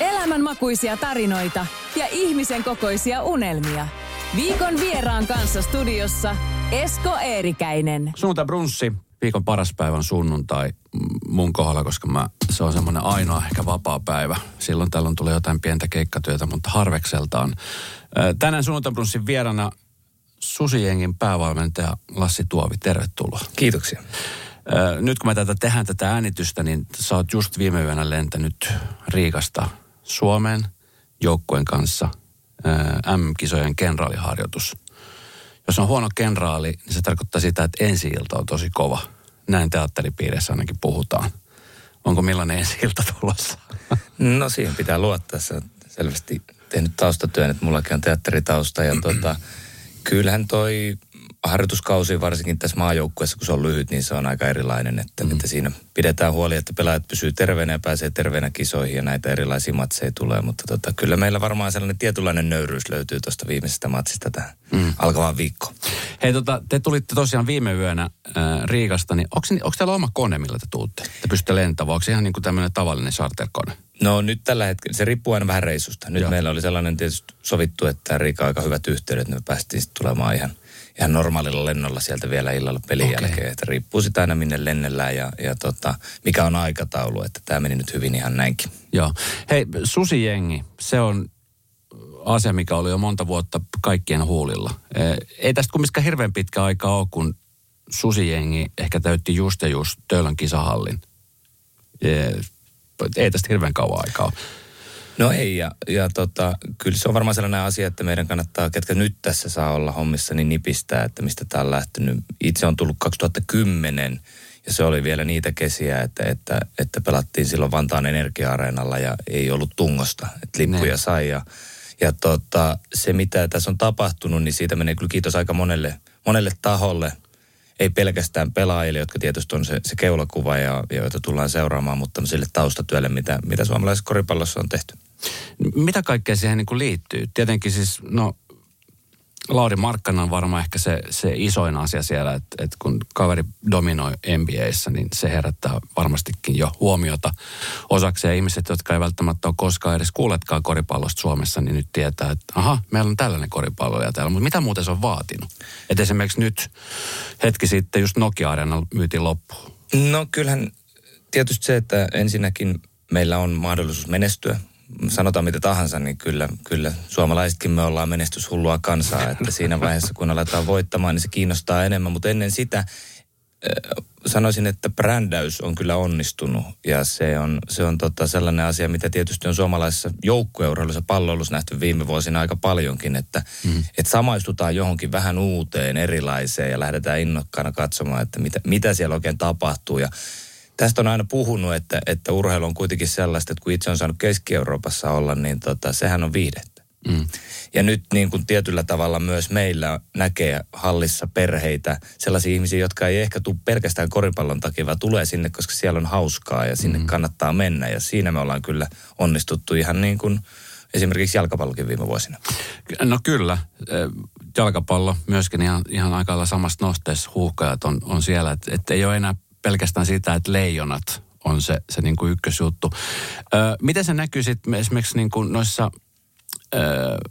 Elämänmakuisia tarinoita ja ihmisen kokoisia unelmia. Viikon vieraan kanssa studiossa Esko Eerikäinen. Sunnuntai brunssi, viikon paras päivä on sunnuntai mun kohdalla, koska mä, se on semmoinen ainoa ehkä vapaa päivä. Silloin tällöin tulee jotain pientä keikkatyötä, mutta harvekseltaan. Tänään sunnuntai brunssin vierana Susijengin päävalmentaja Lassi Tuovi, tervetuloa. Kiitoksia. Nyt kun mä tätä tehdään tätä äänitystä, niin sä oot just viime yönä lentänyt Riikasta Suomeen joukkueen kanssa M-kisojen kenraaliharjoitus. Jos on huono kenraali, niin se tarkoittaa sitä, että ensi on tosi kova. Näin teatteripiirissä ainakin puhutaan. Onko millainen ensi ilta tulossa? No siihen pitää luottaa. Se on selvästi tehnyt taustatyön, että mullakin on teatteritausta ja tuota, kyllähän toi harjoituskausi varsinkin tässä maajoukkueessa, kun se on lyhyt, niin se on aika erilainen. Että, mm. että siinä pidetään huoli, että pelaajat pysyy terveenä ja pääsee terveenä kisoihin ja näitä erilaisia matseja tulee. Mutta tota, kyllä meillä varmaan sellainen tietynlainen nöyryys löytyy tuosta viimeisestä matsista tähän mm. alkavaan viikkoon. Hei, tota, te tulitte tosiaan viime yönä äh, Riikasta, niin onko, onko teillä oma kone, millä te tuutte? Te pystytte lentämään, onko se ihan niin kuin tämmöinen tavallinen charterkone? No nyt tällä hetkellä, se riippuu aina vähän reissusta. Nyt Joo. meillä oli sellainen tietysti sovittu, että Riika aika hyvät yhteydet, että me päästiin sitten tulemaan ihan ihan normaalilla lennolla sieltä vielä illalla pelin okay. jälkeen. Että riippuu sitä aina minne lennellään ja, ja tota, mikä on aikataulu, että tämä meni nyt hyvin ihan näinkin. Joo. Hei, Susijengi, se on asia, mikä oli jo monta vuotta kaikkien huulilla. Ei tästä kumminkaan hirveän pitkä aika ole, kun Susijengi ehkä täytti just ja just Töölön kisahallin. Ei tästä hirveän kauan aikaa ole. No ei, ja, ja tota, kyllä se on varmaan sellainen asia, että meidän kannattaa, ketkä nyt tässä saa olla hommissa, niin nipistää, että mistä tämä on lähtenyt. Itse on tullut 2010, ja se oli vielä niitä kesiä, että, että, että pelattiin silloin Vantaan energia-areenalla ja ei ollut tungosta, että lippuja ne. sai. Ja, ja tota, se, mitä tässä on tapahtunut, niin siitä menee kyllä kiitos aika monelle, monelle taholle – ei pelkästään pelaajille, jotka tietysti on se, se keulakuva ja, joita tullaan seuraamaan, mutta sille taustatyölle, mitä, mitä suomalaisessa koripallossa on tehty. Mitä kaikkea siihen niin kuin liittyy? Tietenkin siis, no Lauri Markkanen on varmaan ehkä se, se isoin asia siellä, että, että kun kaveri dominoi NBAissa, niin se herättää varmastikin jo huomiota osaksi. Ja ihmiset, jotka ei välttämättä ole koskaan edes kuulletkaan koripallosta Suomessa, niin nyt tietää, että aha, meillä on tällainen koripalloilija täällä. Mutta mitä muuten se on vaatinut? Että esimerkiksi nyt hetki sitten just Nokia-areenalla myytiin loppuun. No kyllähän tietysti se, että ensinnäkin meillä on mahdollisuus menestyä sanotaan mitä tahansa, niin kyllä, kyllä suomalaisetkin me ollaan menestyshullua kansaa, että siinä vaiheessa kun aletaan voittamaan, niin se kiinnostaa enemmän, mutta ennen sitä sanoisin, että brändäys on kyllä onnistunut ja se on, se on tota sellainen asia, mitä tietysti on suomalaisessa joukkueurheilussa palloilussa nähty viime vuosina aika paljonkin, että mm. et samaistutaan johonkin vähän uuteen, erilaiseen ja lähdetään innokkaana katsomaan, että mitä, mitä siellä oikein tapahtuu ja tästä on aina puhunut, että, että urheilu on kuitenkin sellaista, että kun itse on saanut Keski-Euroopassa olla, niin tota, sehän on viihdettä. Mm. Ja nyt niin kuin tietyllä tavalla myös meillä näkee hallissa perheitä, sellaisia ihmisiä, jotka ei ehkä tule pelkästään koripallon takia, vaan tulee sinne, koska siellä on hauskaa ja sinne mm. kannattaa mennä. Ja siinä me ollaan kyllä onnistuttu ihan niin kuin esimerkiksi jalkapallokin viime vuosina. No kyllä, jalkapallo myöskin ihan, ihan aika lailla samasta nosteessa huuhkajat on, on siellä, että et ei ole enää pelkästään sitä, että leijonat on se, se niin kuin ykkösjuttu. Ö, miten se näkyy sitten esimerkiksi niin kuin noissa ö,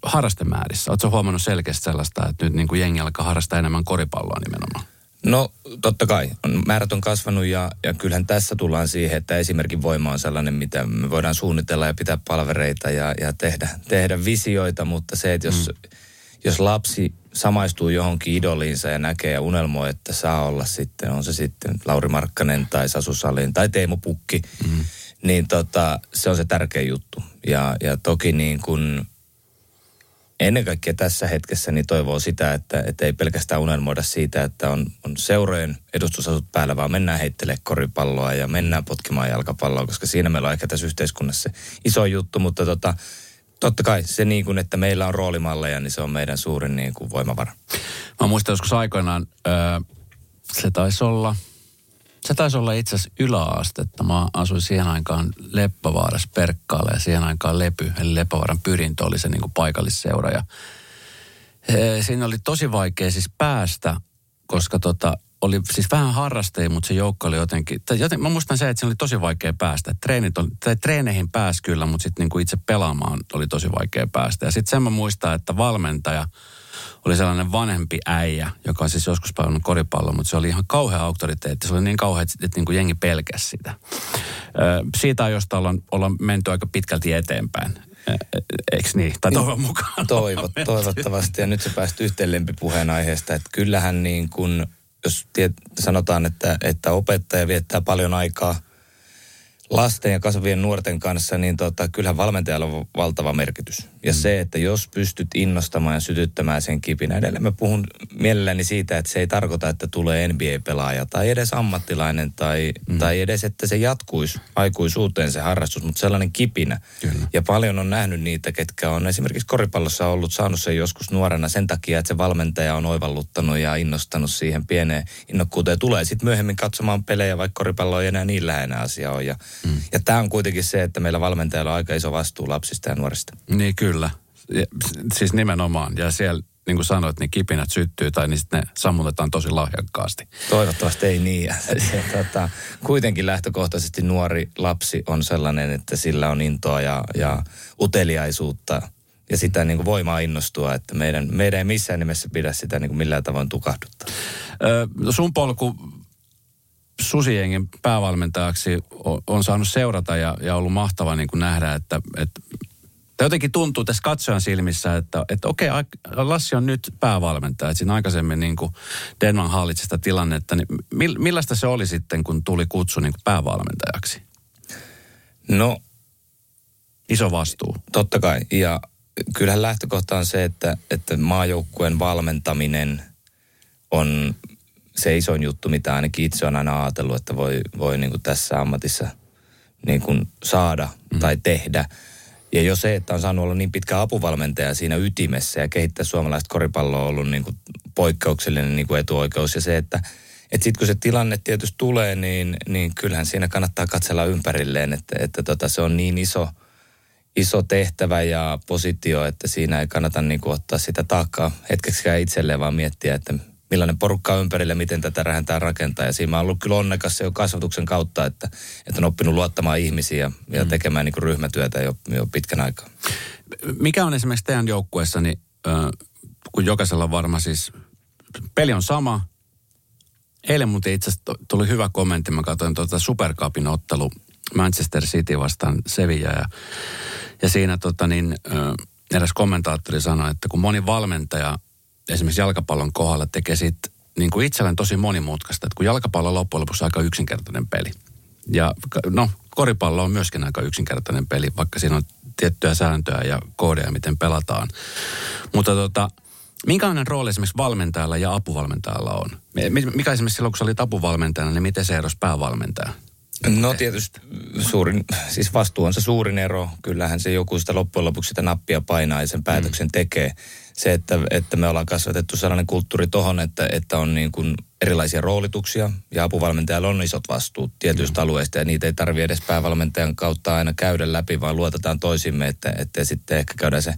harrastemäärissä? Oletko huomannut selkeästi sellaista, että nyt niin kuin jengi alkaa harrastaa enemmän koripalloa nimenomaan? No totta kai. Määrät on kasvanut ja, ja kyllähän tässä tullaan siihen, että esimerkin voima on sellainen, mitä me voidaan suunnitella ja pitää palvereita ja, ja tehdä, tehdä visioita, mutta se, että jos, mm. jos lapsi samaistuu johonkin idoliinsa ja näkee ja unelmoi, että saa olla sitten, on se sitten Lauri Markkanen tai Sasu Salin tai Teemu Pukki, mm. niin tota, se on se tärkeä juttu. Ja, ja toki niin kuin ennen kaikkea tässä hetkessä niin toivoo sitä, että, että ei pelkästään unelmoida siitä, että on, on seurojen edustusasut päällä, vaan mennään heittelemään koripalloa ja mennään potkimaan jalkapalloa, koska siinä meillä on ehkä tässä yhteiskunnassa iso juttu, mutta tota, Totta kai se niin kuin, että meillä on roolimalleja, niin se on meidän suurin niin kuin voimavara. Mä muistan joskus aikoinaan, öö, se taisi olla, se taisi olla itse asiassa yläastetta. Mä asuin siihen aikaan Leppävaarassa Perkkaalla ja siihen aikaan Lepy, eli Leppävaaran pyrintö oli se niin kuin paikallisseura. Ja, ee, siinä oli tosi vaikea siis päästä, koska tota, oli siis vähän harrastajia, mutta se joukko oli jotenkin, tai joten, mä muistan se, että se oli tosi vaikea päästä. Treenit oli, tai treeneihin pääsi kyllä, mutta sitten niinku itse pelaamaan oli tosi vaikea päästä. Ja sitten sen mä muistan, että valmentaja oli sellainen vanhempi äijä, joka on siis joskus pelannut koripalloa, mutta se oli ihan kauhea auktoriteetti. Se oli niin kauhea, että, että niinku jengi pelkäsi sitä. Ö, siitä ajosta ollaan, ollaan menty aika pitkälti eteenpäin. Eikö niin? Tai toivon mukaan. Toivot, toivottavasti. Ja nyt se päästä yhteen lempipuheen aiheesta, että kyllähän niin kuin jos tiet, sanotaan, että, että opettaja viettää paljon aikaa lasten ja kasvavien nuorten kanssa, niin tota, kyllähän valmentajalla on valtava merkitys. Ja mm. se, että jos pystyt innostamaan ja sytyttämään sen kipinä, edelleen mä puhun mielelläni siitä, että se ei tarkoita, että tulee NBA-pelaaja tai edes ammattilainen tai, mm. tai edes, että se jatkuisi aikuisuuteen se harrastus, mutta sellainen kipinä. Kyllä. Ja paljon on nähnyt niitä, ketkä on esimerkiksi koripallossa ollut saanut sen joskus nuorena sen takia, että se valmentaja on oivalluttanut ja innostanut siihen pieneen innokkuuteen. Tulee sitten myöhemmin katsomaan pelejä, vaikka koripallo ei enää niin lähellä asia on. Ja, mm. ja tämä on kuitenkin se, että meillä valmentajalla on aika iso vastuu lapsista ja nuorista. Niin kyllä. Ja, siis nimenomaan. Ja siellä, niin kuin sanoit, niin kipinät syttyy tai niin ne sammutetaan tosi lahjakkaasti. Toivottavasti ei niin. Se, tota, kuitenkin lähtökohtaisesti nuori lapsi on sellainen, että sillä on intoa ja, ja uteliaisuutta ja sitä niin kuin voimaa innostua, että meidän, meidän ei missään nimessä pidä sitä niin kuin millään tavoin tukahduttaa. Ö, sun polku Susijengen päävalmentajaksi on, on saanut seurata ja, ja ollut mahtava niin kuin nähdä, että, että Tämä jotenkin tuntuu tässä katsojan silmissä, että, että okei, Lassi on nyt päävalmentaja. Että siinä aikaisemmin niin kuin Denman hallitsi sitä tilannetta. Niin millaista se oli sitten, kun tuli kutsu niin kuin päävalmentajaksi? No. Iso vastuu. Totta kai. Ja kyllähän lähtökohta on se, että, että maajoukkueen valmentaminen on se isoin juttu, mitä ainakin itse on aina ajatellut, että voi, voi niin kuin tässä ammatissa niin kuin saada mm. tai tehdä – ja jo se, että on saanut olla niin pitkä apuvalmentaja siinä ytimessä ja kehittää suomalaista koripalloa on ollut niin kuin poikkeuksellinen niin kuin etuoikeus. Ja se, että että sitten kun se tilanne tietysti tulee, niin, niin kyllähän siinä kannattaa katsella ympärilleen, että, että tota, se on niin iso, iso tehtävä ja positio, että siinä ei kannata niin kuin ottaa sitä taakkaa hetkeksikään itselleen, vaan miettiä, että millainen porukka on ympärillä, miten tätä lähdetään rakentaa. Ja siinä on ollut kyllä onnekas jo kasvatuksen kautta, että, että on oppinut luottamaan ihmisiä ja mm. tekemään niin kuin ryhmätyötä jo, jo pitkän aikaa. Mikä on esimerkiksi teidän joukkueessani, kun jokaisella on varma siis, peli on sama. Eilen muuten itse asiassa tuli hyvä kommentti, mä katsoin tuota Supercupin ottelu Manchester City vastaan Sevilla ja, ja siinä tota niin, eräs kommentaattori sanoi, että kun moni valmentaja esimerkiksi jalkapallon kohdalla tekee siitä niin kuin itsellään tosi monimutkaista, että kun jalkapallo on loppujen lopuksi aika yksinkertainen peli. Ja no, koripallo on myöskin aika yksinkertainen peli, vaikka siinä on tiettyjä sääntöjä ja koodeja, miten pelataan. Mutta tota, minkälainen rooli esimerkiksi valmentajalla ja apuvalmentajalla on? Mikä esimerkiksi silloin, kun sä olit apuvalmentajana, niin miten se erosi päävalmentaja? No tietysti suurin, siis vastuu on se suurin ero. Kyllähän se joku sitä loppujen lopuksi sitä nappia painaa ja sen päätöksen mm. tekee se, että, että me ollaan kasvatettu sellainen kulttuuri tohon, että, että on niin kuin erilaisia roolituksia ja apuvalmentajalla on isot vastuut tietyistä mm. alueista ja niitä ei tarvitse edes päävalmentajan kautta aina käydä läpi, vaan luotetaan toisimme, että, että sitten ehkä käydään se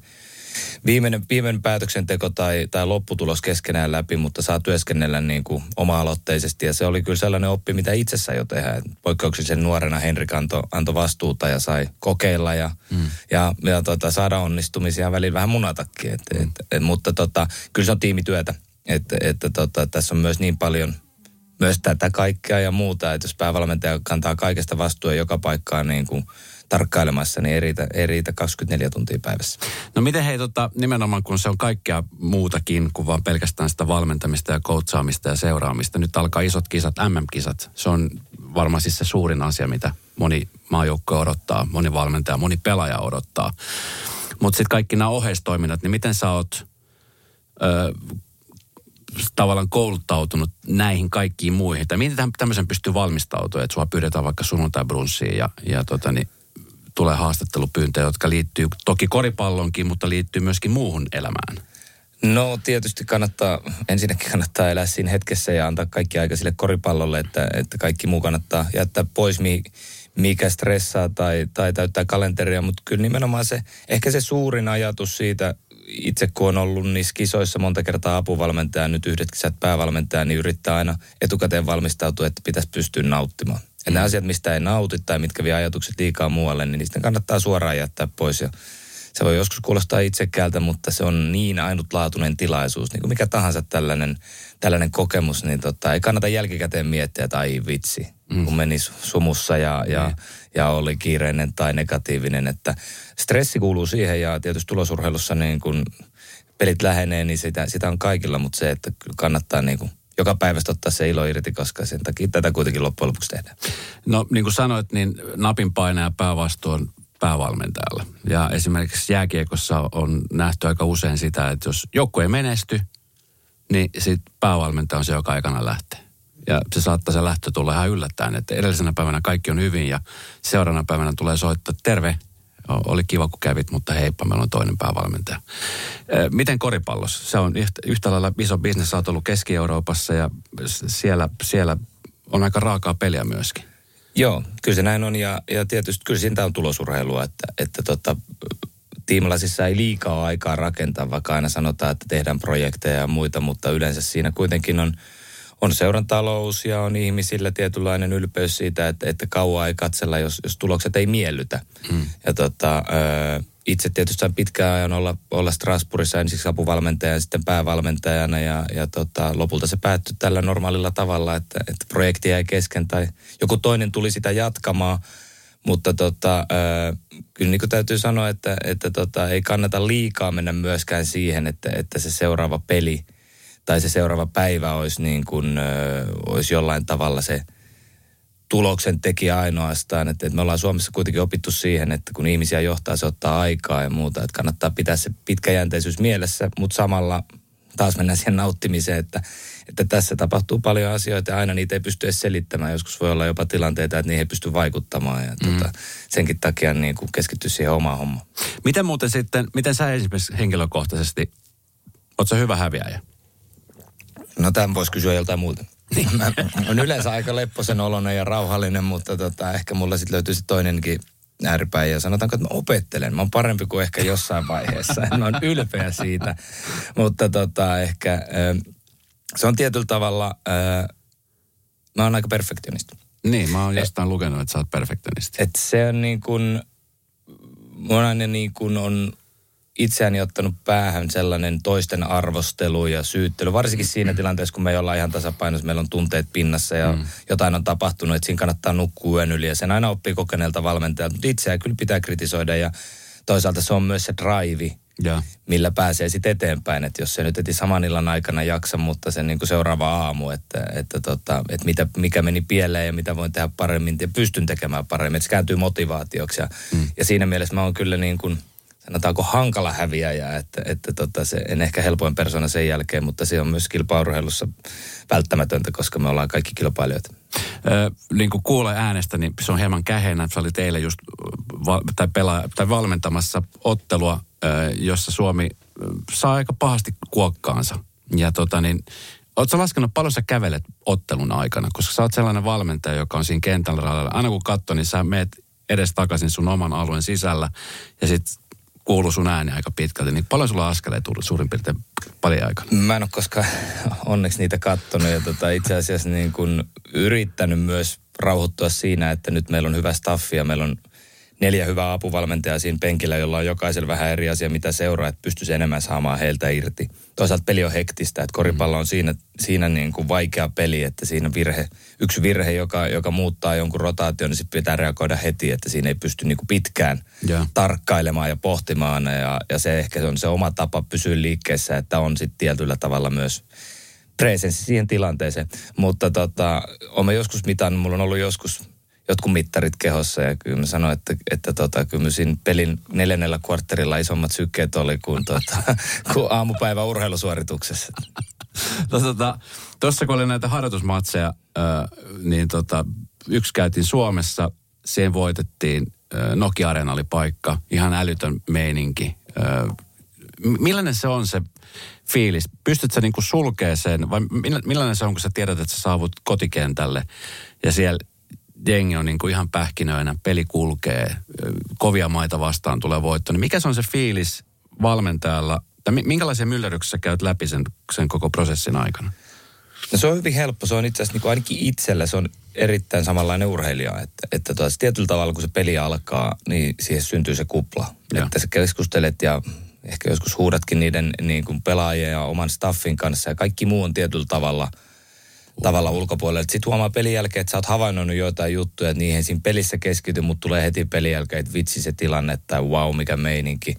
viimeinen, viimeinen päätöksenteko tai, tai lopputulos keskenään läpi, mutta saa työskennellä niin kuin oma-aloitteisesti. Ja se oli kyllä sellainen oppi, mitä itsessä jo tehdään. Poikkeuksellisen nuorena Henrik antoi anto vastuuta ja sai kokeilla ja, mm. ja, ja tota, saada onnistumisia välillä vähän munatakin. Et, mm. et, et, mutta tota, kyllä se on tiimityötä. Että et, tota, tässä on myös niin paljon myös tätä kaikkea ja muuta, että jos päävalmentaja kantaa kaikesta vastuun joka paikkaan niin kuin – tarkkailemassa, niin ei riitä, ei riitä 24 tuntia päivässä. No miten hei, tota, nimenomaan kun se on kaikkea muutakin kuin vaan pelkästään sitä valmentamista ja koutsaamista ja seuraamista. Nyt alkaa isot kisat, MM-kisat. Se on varmaan siis se suurin asia, mitä moni maajoukko odottaa, moni valmentaja, moni pelaaja odottaa. Mutta sitten kaikki nämä oheistoiminnat, niin miten sä oot ö, tavallaan kouluttautunut näihin kaikkiin muihin? Tai miten tämmöisen pystyy valmistautumaan, että sua pyydetään vaikka sunnuntai brunssiin ja, ja tota, niin, tulee haastattelupyyntöjä, jotka liittyy toki koripallonkin, mutta liittyy myöskin muuhun elämään? No tietysti kannattaa, ensinnäkin kannattaa elää siinä hetkessä ja antaa kaikki aika sille koripallolle, että, että kaikki muu kannattaa jättää pois, mi, mikä stressaa tai, tai täyttää kalenteria, mutta kyllä nimenomaan se, ehkä se suurin ajatus siitä, itse kun on ollut niissä kisoissa monta kertaa apuvalmentaja, nyt yhdet kisat päävalmentaja, niin yrittää aina etukäteen valmistautua, että pitäisi pystyä nauttimaan. Ja mm. ne asiat, mistä ei nauti tai mitkä vie ajatukset liikaa muualle, niin niistä kannattaa suoraan jättää pois. Ja se voi joskus kuulostaa itsekäältä, mutta se on niin ainutlaatuinen tilaisuus, niin kuin mikä tahansa tällainen, tällainen kokemus, niin tota, ei kannata jälkikäteen miettiä, että ai vitsi, mm. kun meni sumussa ja, ja, mm. ja oli kiireinen tai negatiivinen, että stressi kuuluu siihen ja tietysti tulosurheilussa niin kun pelit lähenee, niin sitä, sitä on kaikilla, mutta se, että kannattaa niin kuin joka päivästä ottaa se ilo irti, koska sen takia tätä kuitenkin loppujen lopuksi tehdään. No niin kuin sanoit, niin napin painaja päävastu on päävalmentajalla. Ja esimerkiksi jääkiekossa on nähty aika usein sitä, että jos joku ei menesty, niin sitten päävalmentaja on se, joka aikana lähtee. Ja se saattaa se lähtö tulla ihan yllättäen, että edellisenä päivänä kaikki on hyvin ja seuraavana päivänä tulee soittaa, terve, oli kiva kun kävit, mutta heippa, meillä on toinen päävalmentaja. Miten koripallossa? Se on yhtä lailla iso bisnes, sä oot ollut Keski-Euroopassa ja siellä, siellä on aika raakaa peliä myöskin. Joo, kyllä se näin on ja, ja tietysti kyllä siitä on tulosurheilua, että, että tota, tiimilaisissa ei liikaa aikaa rakentaa, vaikka aina sanotaan, että tehdään projekteja ja muita, mutta yleensä siinä kuitenkin on, on seurantalous ja on ihmisillä tietynlainen ylpeys siitä, että, että kauan ei katsella, jos, jos tulokset ei miellytä. Hmm. Ja tota, itse tietysti sain pitkään ajan olla, olla Strasbourgissa ensiksi apuvalmentajana ja sitten päävalmentajana ja, ja tota, lopulta se päättyi tällä normaalilla tavalla, että, että projekti jäi kesken tai joku toinen tuli sitä jatkamaan. Mutta tota, äh, kyllä niin kuin täytyy sanoa, että, että tota, ei kannata liikaa mennä myöskään siihen, että, että se seuraava peli tai se seuraava päivä olisi, niin kuin, olisi jollain tavalla se – tuloksen tekijä ainoastaan. Että, että me ollaan Suomessa kuitenkin opittu siihen, että kun ihmisiä johtaa, se ottaa aikaa ja muuta. Että kannattaa pitää se pitkäjänteisyys mielessä, mutta samalla taas mennään siihen nauttimiseen, että, että tässä tapahtuu paljon asioita ja aina niitä ei pysty edes selittämään. Joskus voi olla jopa tilanteita, että niihin ei pysty vaikuttamaan ja mm. tota, senkin takia niin kuin keskittyä siihen omaan hommaan. Miten muuten sitten, miten sä esimerkiksi henkilökohtaisesti, oot hyvä häviäjä? No tämän voisi kysyä joltain muulta. Niin. Mä on yleensä aika lepposen oloinen ja rauhallinen, mutta tota, ehkä mulla sitten löytyy se toinenkin ääripäin ja sanotaanko, että mä opettelen. Mä oon parempi kuin ehkä jossain vaiheessa. Mä oon ylpeä siitä. Mutta tota, ehkä se on tietyllä tavalla, mä oon aika perfektionisti. Niin, mä oon jostain et, lukenut, että sä oot perfektionisti. Että se on niin kuin, mun aina niin kuin on itseäni ottanut päähän sellainen toisten arvostelu ja syyttely, varsinkin siinä tilanteessa, kun me ei olla ihan tasapainossa, meillä on tunteet pinnassa ja mm. jotain on tapahtunut, että siinä kannattaa nukkua yön yli ja sen aina oppii kokeneelta valmentajalta, mutta itseään kyllä pitää kritisoida ja toisaalta se on myös se drive, ja. millä pääsee sitten eteenpäin, että jos se nyt eti saman illan aikana jaksa, mutta se niin kuin seuraava aamu, että, että, tota, että mitä, mikä meni pieleen ja mitä voin tehdä paremmin ja pystyn tekemään paremmin, että se kääntyy motivaatioksi ja, mm. ja siinä mielessä mä oon kyllä niin kuin – sanotaanko hankala häviäjä, että, että tota, se, en ehkä helpoin persona sen jälkeen, mutta se on myös kilpaurheilussa välttämätöntä, koska me ollaan kaikki kilpailijoita. Ö, niin kuin kuulee äänestä, niin se on hieman käheenä, että sä olit eilen just va, tai, pela, tai valmentamassa ottelua, ö, jossa Suomi saa aika pahasti kuokkaansa. Ja tota niin, Oletko laskenut, paljon sä kävelet ottelun aikana? Koska sä oot sellainen valmentaja, joka on siinä kentällä. Aina kun katsoo, niin sä meet edes takaisin sun oman alueen sisällä. Ja sitten kuuluu sun ääni aika pitkälti, niin paljon sulla askeleet tullut suurin piirtein paljon aikana? Mä en ole koskaan onneksi niitä kattonut ja tota, itse asiassa niin kun yrittänyt myös rauhoittua siinä, että nyt meillä on hyvä staffi ja meillä on neljä hyvää apuvalmentajaa siinä penkillä, jolla on jokaisella vähän eri asia, mitä seuraa, että pystyisi enemmän saamaan heiltä irti. Toisaalta peli on hektistä, että koripallo on siinä, siinä niin kuin vaikea peli, että siinä virhe, yksi virhe, joka, joka muuttaa jonkun rotaation, niin sitten pitää reagoida heti, että siinä ei pysty niin kuin pitkään yeah. tarkkailemaan ja pohtimaan. Ja, ja se ehkä on se oma tapa pysyä liikkeessä, että on sitten tietyllä tavalla myös presenssi siihen tilanteeseen. Mutta tota, olen joskus mitannut, mulla on ollut joskus jotkut mittarit kehossa ja kyllä mä sanoin, että, että tota, kyllä siinä pelin neljännellä kvartterilla isommat sykkeet oli kuin, tota, kuin aamupäivä urheilusuorituksessa. No, tota, tuossa kun oli näitä harjoitusmatseja, niin tota, yksi käytiin Suomessa, siihen voitettiin Nokia Arena oli paikka, ihan älytön meininki. Millainen se on se fiilis? Pystytkö niin sulkea sen vai millainen se on, kun sä tiedät, että sä saavut kotikentälle ja siellä jengi on niin kuin ihan pähkinöinä, peli kulkee, kovia maita vastaan tulee voitto. Niin mikä se on se fiilis valmentajalla, tai minkälaisia myllerryksiä käyt läpi sen, sen koko prosessin aikana? No se on hyvin helppo. Se on itse asiassa niin kuin ainakin itselle se on erittäin samanlainen urheilija. Että, että tuossa tietyllä tavalla, kun se peli alkaa, niin siihen syntyy se kupla. Ja. Että sä keskustelet ja ehkä joskus huudatkin niiden niin kuin pelaajien ja oman staffin kanssa. Ja kaikki muu on tietyllä tavalla. Tavalla ulkopuolella. Sitten huomaa pelin jälkeen, että sä oot havainnoinut joitain juttuja, että niihin siinä pelissä keskity, mutta tulee heti pelin jälkeen, että vitsi se tilanne tai wow, mikä meininki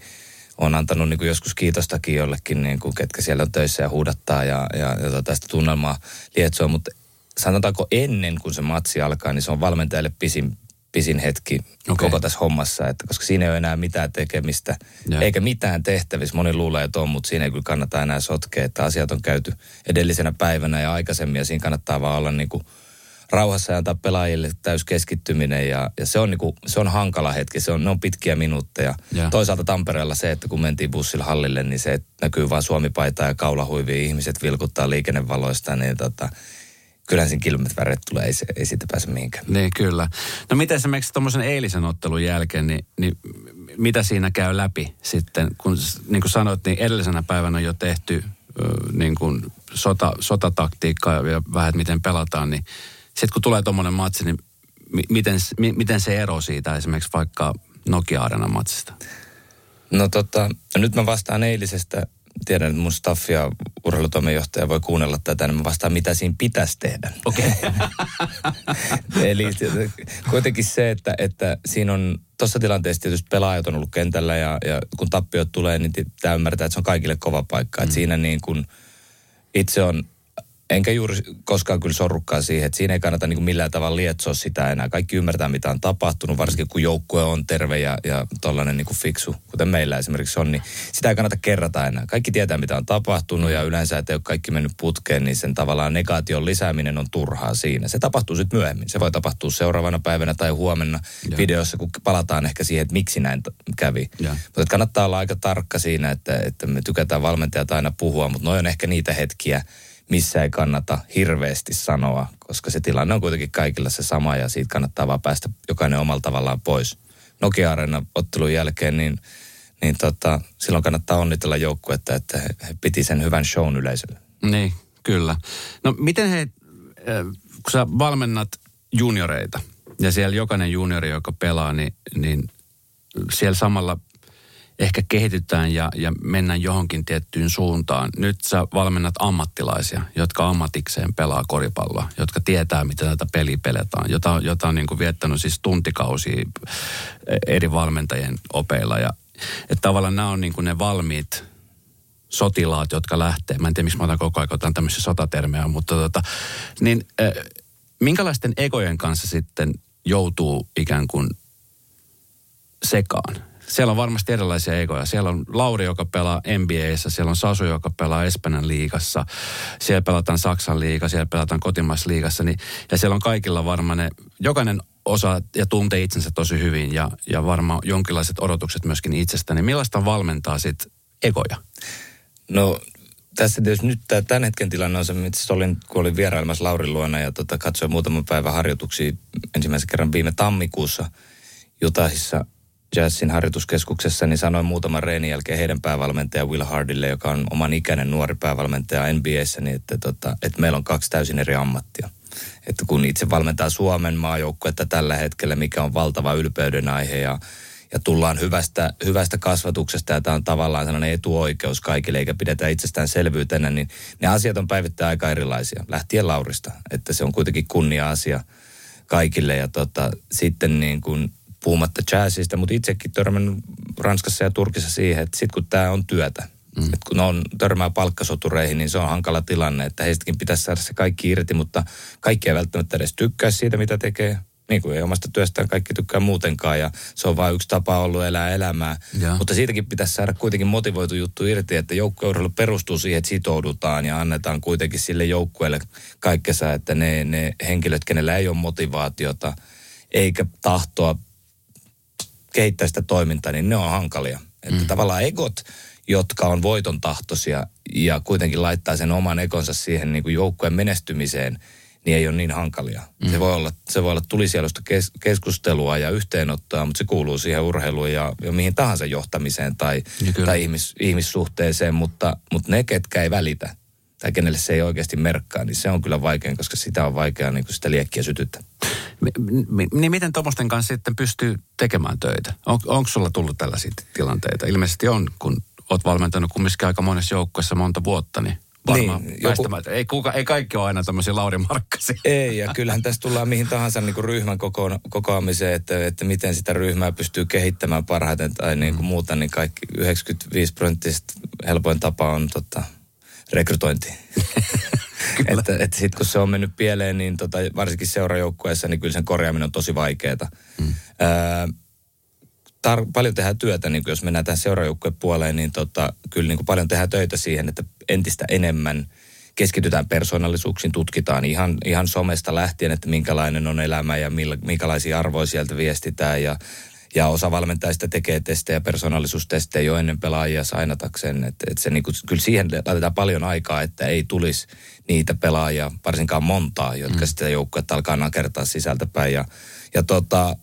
on antanut niin kuin joskus kiitostakin jollekin, niin kuin, ketkä siellä on töissä ja huudattaa ja, ja, ja tota, tästä tunnelmaa lietsoa. Mutta sanotaanko ennen kuin se matsi alkaa, niin se on valmentajalle pisin, pisin hetki okay. koko tässä hommassa, että koska siinä ei ole enää mitään tekemistä, ja. eikä mitään tehtävissä. Moni luulee, että on, mutta siinä ei kyllä kannata enää sotkea, että asiat on käyty edellisenä päivänä ja aikaisemmin, ja siinä kannattaa vaan olla niin kuin rauhassa ja antaa pelaajille täys keskittyminen ja, ja se, on niinku, se on hankala hetki, se on, ne on pitkiä minuutteja. Ja. Toisaalta Tampereella se, että kun mentiin bussilla hallille, niin se näkyy vain suomipaita ja kaulahuivia, ihmiset vilkuttaa liikennevaloista, niin tota, kyllähän siinä kilmet väret tulee, ei, se, ei siitä pääse mihinkään. Niin, kyllä. No miten esimerkiksi tuommoisen eilisen ottelun jälkeen, niin, niin mitä siinä käy läpi sitten? Kun niin kuin sanoit, niin edellisenä päivänä on jo tehty niin kuin sota, sotataktiikkaa ja vähän, miten pelataan, niin sitten kun tulee tuommoinen matsi, niin miten, miten se ero siitä esimerkiksi vaikka Nokia Arena matsista? No tota, nyt mä vastaan eilisestä. Tiedän, että mun staffi ja urheilutoimenjohtaja voi kuunnella tätä, niin mä vastaan, mitä siinä pitäisi tehdä. Okei. Okay. Eli kuitenkin se, että, että siinä on tuossa tilanteessa tietysti pelaajat on ollut kentällä ja, ja kun tappiot tulee, niin tämä ymmärtää, että se on kaikille kova paikka. Mm. Että siinä niin kun itse on Enkä juuri koskaan kyllä sorrukkaan siihen, että siinä ei kannata niin kuin millään tavalla lietsoa sitä enää. Kaikki ymmärtää, mitä on tapahtunut, varsinkin kun joukkue on terve ja, ja tollainen niin kuin fiksu, kuten meillä esimerkiksi on, niin sitä ei kannata kerrata enää. Kaikki tietää, mitä on tapahtunut ja yleensä, että ei ole kaikki mennyt putkeen, niin sen tavallaan negaation lisääminen on turhaa siinä. Se tapahtuu sitten myöhemmin. Se voi tapahtua seuraavana päivänä tai huomenna ja. videossa, kun palataan ehkä siihen, että miksi näin kävi. Ja. Mutta kannattaa olla aika tarkka siinä, että, että me tykätään valmentajat aina puhua, mutta noin on ehkä niitä hetkiä, missä ei kannata hirveästi sanoa, koska se tilanne on kuitenkin kaikilla se sama ja siitä kannattaa vaan päästä jokainen omalla tavallaan pois. nokia Arena ottelun jälkeen, niin, niin tota, silloin kannattaa onnitella joukkuetta, että he, piti sen hyvän shown yleisölle. Niin, kyllä. No miten he, kun sä valmennat junioreita ja siellä jokainen juniori, joka pelaa, niin, niin siellä samalla ehkä kehitytään ja, ja mennään johonkin tiettyyn suuntaan. Nyt sä valmennat ammattilaisia, jotka ammatikseen pelaa koripalloa, jotka tietää, miten tätä peliä peletaan, jota, jota on niin kuin viettänyt siis tuntikausia eri valmentajien opeilla. Ja, että tavallaan nämä on niin kuin ne valmiit sotilaat, jotka lähtee. Mä en tiedä, miksi mä otan koko ajan otan tämmöisiä sotatermejä, mutta tota, niin äh, minkälaisten egojen kanssa sitten joutuu ikään kuin sekaan? Siellä on varmasti erilaisia egoja. Siellä on Lauri, joka pelaa NBAissa, siellä on Sasu, joka pelaa Espanjan liigassa, siellä pelataan Saksan liiga, siellä pelataan kotimaisessa liigassa, niin, ja siellä on kaikilla varmaan ne, jokainen osaa ja tuntee itsensä tosi hyvin ja, ja varmaan jonkinlaiset odotukset myöskin itsestä, niin millaista valmentaa sitten egoja? No tässä tietysti nyt tämä tämän hetken tilanne on se, että olin, kun olin vierailemassa Laurin luona ja tota, katsoin muutaman päivän harjoituksia ensimmäisen kerran viime tammikuussa Jutahissa Jazzin harjoituskeskuksessa, niin sanoin muutaman reenin jälkeen heidän päävalmentaja Will Hardille, joka on oman ikäinen nuori päävalmentaja NBAssä, niin että, tota, että meillä on kaksi täysin eri ammattia. Että kun itse valmentaa Suomen maajoukkuetta tällä hetkellä, mikä on valtava ylpeyden aihe ja, ja tullaan hyvästä, hyvästä kasvatuksesta ja tämä on tavallaan sellainen etuoikeus kaikille eikä pidetä itsestäänselvyytenä, niin ne asiat on päivittäin aika erilaisia, lähtien Laurista, että se on kuitenkin kunnia-asia kaikille ja tota, sitten niin kuin puhumatta jazzista, mutta itsekin törmännyt Ranskassa ja Turkissa siihen, että sitten kun tämä on työtä, mm. että kun on törmää palkkasotureihin, niin se on hankala tilanne, että heistäkin pitäisi saada se kaikki irti, mutta kaikki ei välttämättä edes tykkää siitä, mitä tekee. Niin kuin ei omasta työstään kaikki tykkää muutenkaan ja se on vain yksi tapa ollut elää elämää. Ja. Mutta siitäkin pitäisi saada kuitenkin motivoitu juttu irti, että joukkueurheilu perustuu siihen, että sitoudutaan ja annetaan kuitenkin sille joukkueelle kaikkensa, että ne, ne henkilöt, kenellä ei ole motivaatiota eikä tahtoa kehittää sitä toimintaa, niin ne on hankalia. Että mm. tavallaan egot, jotka on voiton tahtoisia ja kuitenkin laittaa sen oman ekonsa siihen niin kuin joukkueen menestymiseen, niin ei ole niin hankalia. Mm. Se, voi olla, se voi olla tulisielusta kes, keskustelua ja yhteenottoa, mutta se kuuluu siihen urheiluun ja, ja mihin tahansa johtamiseen tai, tai ihmis, ihmissuhteeseen, mutta, mutta ne, ketkä ei välitä tai kenelle se ei oikeasti merkkaa, niin se on kyllä vaikein, koska sitä on vaikea niin kuin sitä liekkiä sytyttää. Niin miten tuommoisten kanssa sitten pystyy tekemään töitä? On, onko sulla tullut tällaisia tilanteita? Ilmeisesti on, kun oot valmentanut kumminkin aika monessa joukkueessa monta vuotta, niin varmaan niin, joku... ei, kuka, ei kaikki ole aina tämmöisiä Lauri Markkasia. Ei, ja kyllähän tässä tullaan mihin tahansa niin kuin ryhmän koko, kokoamiseen, että, että miten sitä ryhmää pystyy kehittämään parhaiten tai niin kuin mm. muuta, niin kaikki 95 prosenttisesti helpoin tapa on tota, rekrytointi. että että sitten kun se on mennyt pieleen, niin tota, varsinkin seurajoukkueessa, niin kyllä sen korjaaminen on tosi vaikeaa. Mm. Öö, tar- paljon tehdään työtä, niin jos mennään tähän seurajoukkueen puoleen, niin tota, kyllä niin kuin paljon tehdään töitä siihen, että entistä enemmän keskitytään persoonallisuuksiin, tutkitaan ihan, ihan somesta lähtien, että minkälainen on elämä ja millä, minkälaisia arvoja sieltä viestitään ja ja osa valmentajista tekee testejä, persoonallisuustestejä jo ennen pelaajia sainatakseen. Että et se niinku, kyllä siihen laitetaan paljon aikaa, että ei tulisi niitä pelaajia, varsinkaan montaa, jotka mm. sitä joukkuetta alkaa nakertaa sisältäpäin. Ja, ja tota,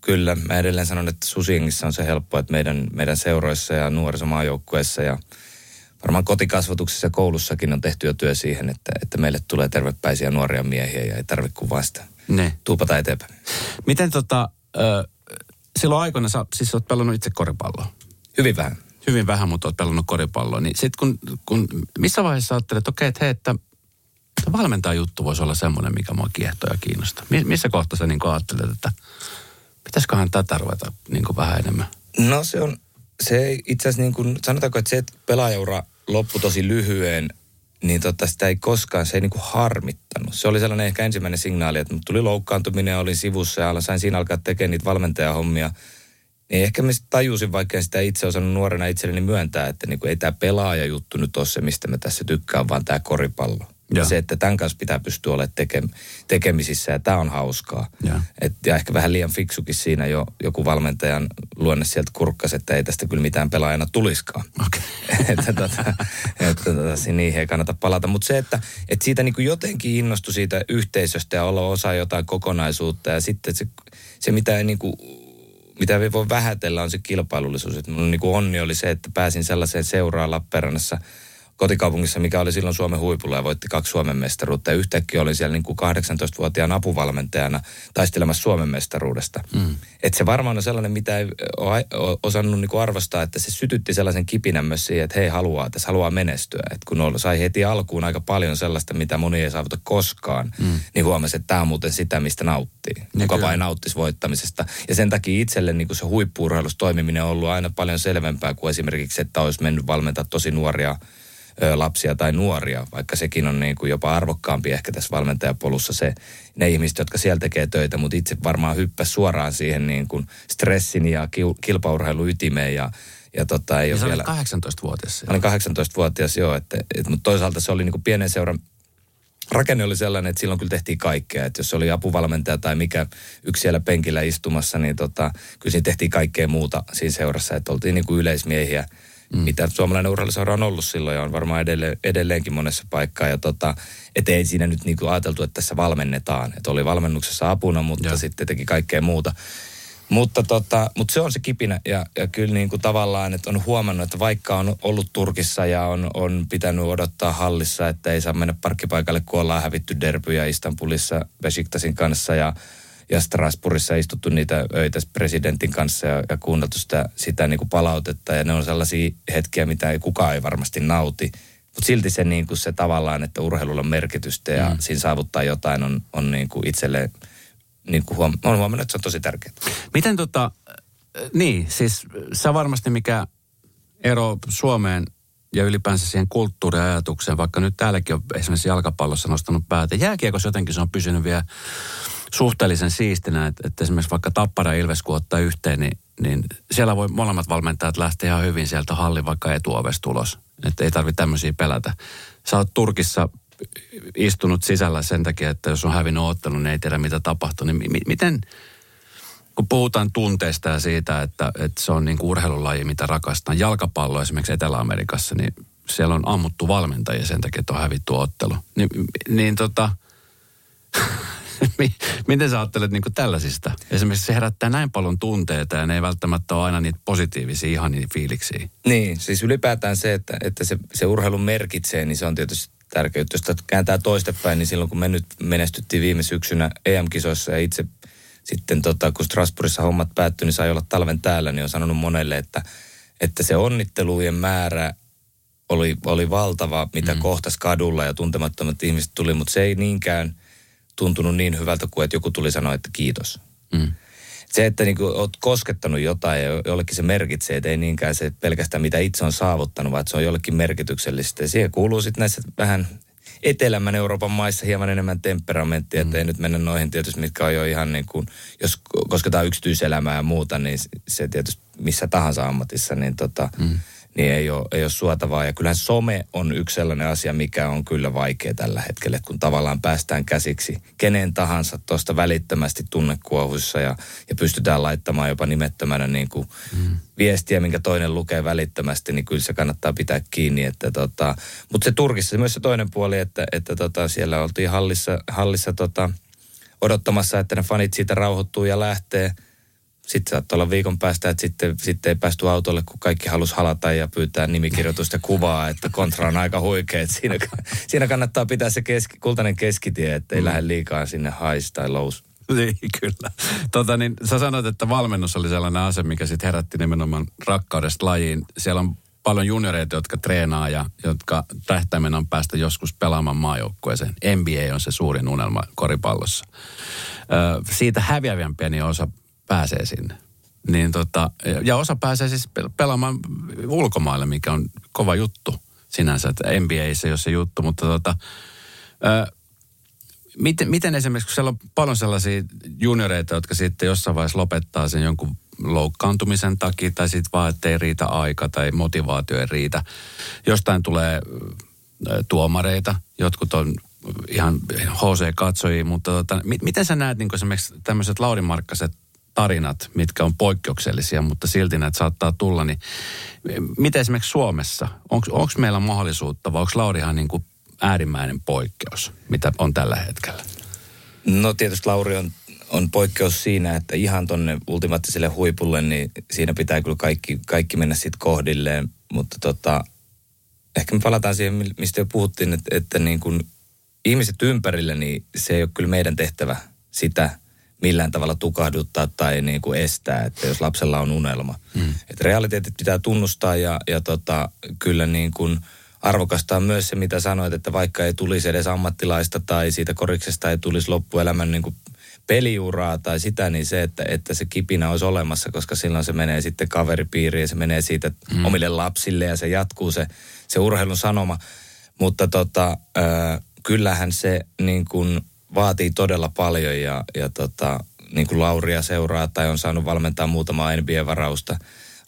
kyllä, mä edelleen sanon, että Susiingissa on se helppo, että meidän, meidän seuroissa ja nuorisomaajoukkueessa ja varmaan kotikasvatuksessa ja koulussakin on tehty jo työ siihen, että, että meille tulee tervepäisiä nuoria miehiä ja ei tarvitse kuvaa sitä. Ne. Tuupata eteenpäin. Miten tota, ö, silloin aikoina sä, siis oot pelannut itse koripalloa. Hyvin vähän. Hyvin vähän, mutta oot pelannut koripalloa. Niin sit kun, kun, missä vaiheessa ajattelet, että okei, että hei, että valmentaa juttu voisi olla semmoinen, mikä mua kiehtoo ja kiinnostaa. Missä kohtaa sä niin ajattelet, että pitäisiköhän tätä ruveta niin vähän enemmän? No se on, se itse asiassa niin kuin, sanotaanko, että se, että pelaajaura loppui tosi lyhyen, niin tota, sitä ei koskaan, se ei niinku harmittanut. Se oli sellainen ehkä ensimmäinen signaali, että tuli loukkaantuminen olin sivussa ja sain siinä alkaa tekemään niitä valmentajahommia. Niin ehkä mä tajusin, vaikka sitä itse osannut nuorena itselleni myöntää, että niinku ei tämä pelaaja juttu nyt ole se, mistä mä tässä tykkään, vaan tämä koripallo. Ja. Se, että tämän kanssa pitää pystyä olemaan teke, tekemisissä ja tämä on hauskaa. Ja. Et, ja ehkä vähän liian fiksukin siinä jo joku valmentajan luonne sieltä kurkkasi, että ei tästä kyllä mitään pelaajana tuliskaan. Okay. että tota, että tota, niihin ei kannata palata. Mutta se, että, että siitä niin kuin jotenkin innostui siitä yhteisöstä ja olla osa jotain kokonaisuutta ja sitten se, se mitä ei niin kuin, mitä ei voi vähätellä on se kilpailullisuus. Että mun niin kuin onni oli se, että pääsin sellaiseen seuraan Lappeenrannassa – kotikaupungissa, mikä oli silloin Suomen huipulla ja voitti kaksi Suomen mestaruutta. Ja yhtäkkiä olin siellä niin kuin 18-vuotiaan apuvalmentajana taistelemassa Suomen mestaruudesta. Mm. Et se varmaan on sellainen, mitä ei ole osannut niin kuin arvostaa, että se sytytti sellaisen kipinän myös siihen, että hei haluaa, tässä haluaa menestyä. Et kun sai heti alkuun aika paljon sellaista, mitä moni ei saavuta koskaan, mm. niin huomasi, että tämä on muuten sitä, mistä nauttii. Niin Kuka vain nauttisi voittamisesta. Ja sen takia itselle niin kuin se huippuurheilussa toimiminen on ollut aina paljon selvempää kuin esimerkiksi, että olisi mennyt valmentaa tosi nuoria lapsia tai nuoria, vaikka sekin on niin kuin jopa arvokkaampi ehkä tässä valmentajapolussa se, ne ihmiset, jotka siellä tekee töitä, mutta itse varmaan hyppäsi suoraan siihen niin kuin stressin ja kilpaurheilun ytimeen ja ja tota, ei ja ole vielä... 18-vuotias. Mä olin 18-vuotias, joo. Että, et, mutta toisaalta se oli niin kuin pienen seuran rakenne oli sellainen, että silloin kyllä tehtiin kaikkea. Että jos oli apuvalmentaja tai mikä yksi siellä penkillä istumassa, niin tota, kyllä siinä tehtiin kaikkea muuta siinä seurassa. Että oltiin niin kuin yleismiehiä – mm. mitä suomalainen urheiluseura on ollut silloin ja on varmaan edelleen, edelleenkin monessa paikkaa. Ja tota, et ei siinä nyt niinku ajateltu, että tässä valmennetaan. Että oli valmennuksessa apuna, mutta ja. sitten teki kaikkea muuta. Mutta, tota, mutta se on se kipinä ja, ja kyllä niin kuin tavallaan, että on huomannut, että vaikka on ollut Turkissa ja on, on pitänyt odottaa hallissa, että ei saa mennä parkkipaikalle, kun ollaan hävitty derbyjä Istanbulissa Besiktasin kanssa ja ja Strasbourgissa istuttu niitä öitä presidentin kanssa ja, ja kuunneltu sitä, sitä niin kuin palautetta. Ja ne on sellaisia hetkiä, mitä ei kukaan ei varmasti nauti. Mutta silti se, niin kuin se tavallaan, että urheilulla on merkitystä ja mm. siinä saavuttaa jotain on, on niin kuin itselle, niin kuin huom- on huomannut, että se on tosi tärkeää. Miten tota, niin, siis se varmasti mikä ero Suomeen ja ylipäänsä siihen kulttuuriajatukseen, vaikka nyt täälläkin on esimerkiksi jalkapallossa nostanut päätä. Jääkiekossa jotenkin se on pysynyt vielä suhteellisen siistinä, että, että esimerkiksi vaikka Tappara Ilves kun ottaa yhteen, niin, niin siellä voi molemmat valmentajat lähteä ihan hyvin sieltä hallin vaikka etuovesta tulos. Että ei tarvitse tämmöisiä pelätä. Sä oot Turkissa istunut sisällä sen takia, että jos on hävinnyt ottelu, niin ei tiedä mitä tapahtuu. Niin mi- miten, kun puhutaan tunteista ja siitä, että, että se on niin kuin urheilulaji, mitä rakastaa. Jalkapallo esimerkiksi Etelä-Amerikassa, niin siellä on ammuttu valmentajia sen takia, että on hävitty ottelu. Ni, niin tota, miten sä ajattelet niin tällaisista? Esimerkiksi se herättää näin paljon tunteita ja ne ei välttämättä ole aina niitä positiivisia, ihan niitä fiiliksiä. Niin, siis ylipäätään se, että, että se, se urheilu merkitsee, niin se on tietysti tärkeää. Jos kääntää toistepäin, niin silloin kun me nyt menestyttiin viime syksynä EM-kisoissa ja itse sitten tota, kun Strasbourgissa hommat päättyi, niin sai olla talven täällä, niin on sanonut monelle, että, että se onnittelujen määrä oli, oli valtava, mitä mm. kohtas kadulla ja tuntemattomat ihmiset tuli, mutta se ei niinkään tuntunut niin hyvältä kuin, että joku tuli sanoa, että kiitos. Mm. Se, että niin kuin olet koskettanut jotain ja jollekin se merkitsee, että ei niinkään se pelkästään mitä itse on saavuttanut, vaan että se on jollekin merkityksellistä. Ja siihen kuuluu sitten näissä vähän etelämän Euroopan maissa hieman enemmän temperamenttia, mm. että ei nyt mennä noihin tietysti, mitkä on jo ihan niin kuin, jos kosketaan yksityiselämää ja muuta, niin se tietysti missä tahansa ammatissa, niin tota, mm niin ei ole, ei ole suotavaa. Ja kyllähän some on yksi sellainen asia, mikä on kyllä vaikea tällä hetkellä, kun tavallaan päästään käsiksi kenen tahansa tuosta välittömästi tunnekuohuissa ja, ja pystytään laittamaan jopa nimettömänä niin kuin mm. viestiä, minkä toinen lukee välittömästi, niin kyllä se kannattaa pitää kiinni. Että tota, mutta se Turkissa myös se toinen puoli, että, että tota, siellä oltiin hallissa, hallissa tota, odottamassa, että ne fanit siitä rauhoittuu ja lähtee – sitten saattoi olla viikon päästä, että sitten, sitten ei päästy autolle, kun kaikki halusi halata ja pyytää nimikirjoitusta kuvaa, että kontra on aika huikea. Että siinä, siinä kannattaa pitää se keski, kultainen keskitie, että ei mm. lähde liikaa sinne hais tai lous. Niin, kyllä. Tota, niin, sä sanoit, että valmennus oli sellainen ase, mikä sitten herätti nimenomaan rakkaudesta lajiin. Siellä on paljon junioreita, jotka treenaa ja jotka tähtäimen on päästä joskus pelaamaan maajoukkueeseen. NBA on se suurin unelma koripallossa. Ö, siitä häviävän pieni osa pääsee sinne. Niin tota, ja osa pääsee siis pelaamaan ulkomaille, mikä on kova juttu sinänsä, että NBAissä ei ole se juttu, mutta tota, ää, miten, miten esimerkiksi, kun siellä on paljon sellaisia junioreita, jotka sitten jossain vaiheessa lopettaa sen jonkun loukkaantumisen takia, tai sitten vaan, että ei riitä aika tai motivaatio ei riitä. Jostain tulee tuomareita, jotkut on ihan HC-katsojia, mutta tota, miten sä näet niin esimerkiksi tämmöiset Lauri Markkaset tarinat, mitkä on poikkeuksellisia, mutta silti näitä saattaa tulla, niin miten esimerkiksi Suomessa, onko meillä mahdollisuutta vai onko Laurihan niin kuin äärimmäinen poikkeus, mitä on tällä hetkellä? No tietysti Lauri on, on poikkeus siinä, että ihan tonne ultimaattiselle huipulle, niin siinä pitää kyllä kaikki, kaikki mennä sitten kohdilleen, mutta tota, ehkä me palataan siihen, mistä jo puhuttiin, että, että niin kuin ihmiset ympärille, niin se ei ole kyllä meidän tehtävä sitä – millään tavalla tukahduttaa tai niin kuin estää, että jos lapsella on unelma. Mm. Että realiteetit pitää tunnustaa ja, ja tota, kyllä niin kuin arvokasta on myös se, mitä sanoit, että vaikka ei tulisi edes ammattilaista tai siitä koriksesta ei tulisi loppuelämän niin kuin peliuraa tai sitä, niin se, että, että se kipinä olisi olemassa, koska silloin se menee sitten kaveripiiriin ja se menee siitä mm. omille lapsille ja se jatkuu se, se urheilun sanoma. Mutta tota, äh, kyllähän se niin kuin vaatii todella paljon ja, ja tota, niin kuin Lauria seuraa tai on saanut valmentaa muutamaa NBA-varausta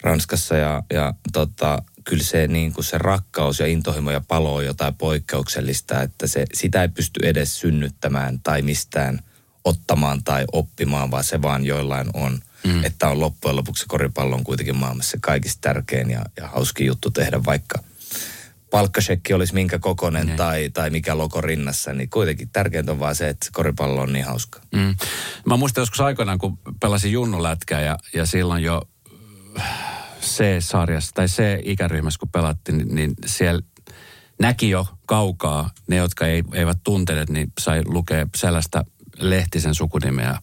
Ranskassa ja, ja tota, kyllä se, niin kuin se rakkaus ja intohimo ja palo on jotain poikkeuksellista, että se, sitä ei pysty edes synnyttämään tai mistään ottamaan tai oppimaan, vaan se vaan joillain on. Mm. Että on loppujen lopuksi koripallo on kuitenkin maailmassa kaikista tärkein ja, ja hauskin juttu tehdä, vaikka – palkkasekki olisi minkä kokonen niin. tai, tai mikä logo rinnassa, niin kuitenkin tärkeintä on vaan se, että koripallo on niin hauska. Mm. Mä muistan joskus aikoinaan, kun pelasin junnulätkää ja, ja silloin jo C-sarjassa tai C-ikäryhmässä, kun pelattiin, niin, niin siellä näki jo kaukaa ne, jotka ei, eivät tunteneet, niin sai lukea sellaista Lehtisen sukunimeä.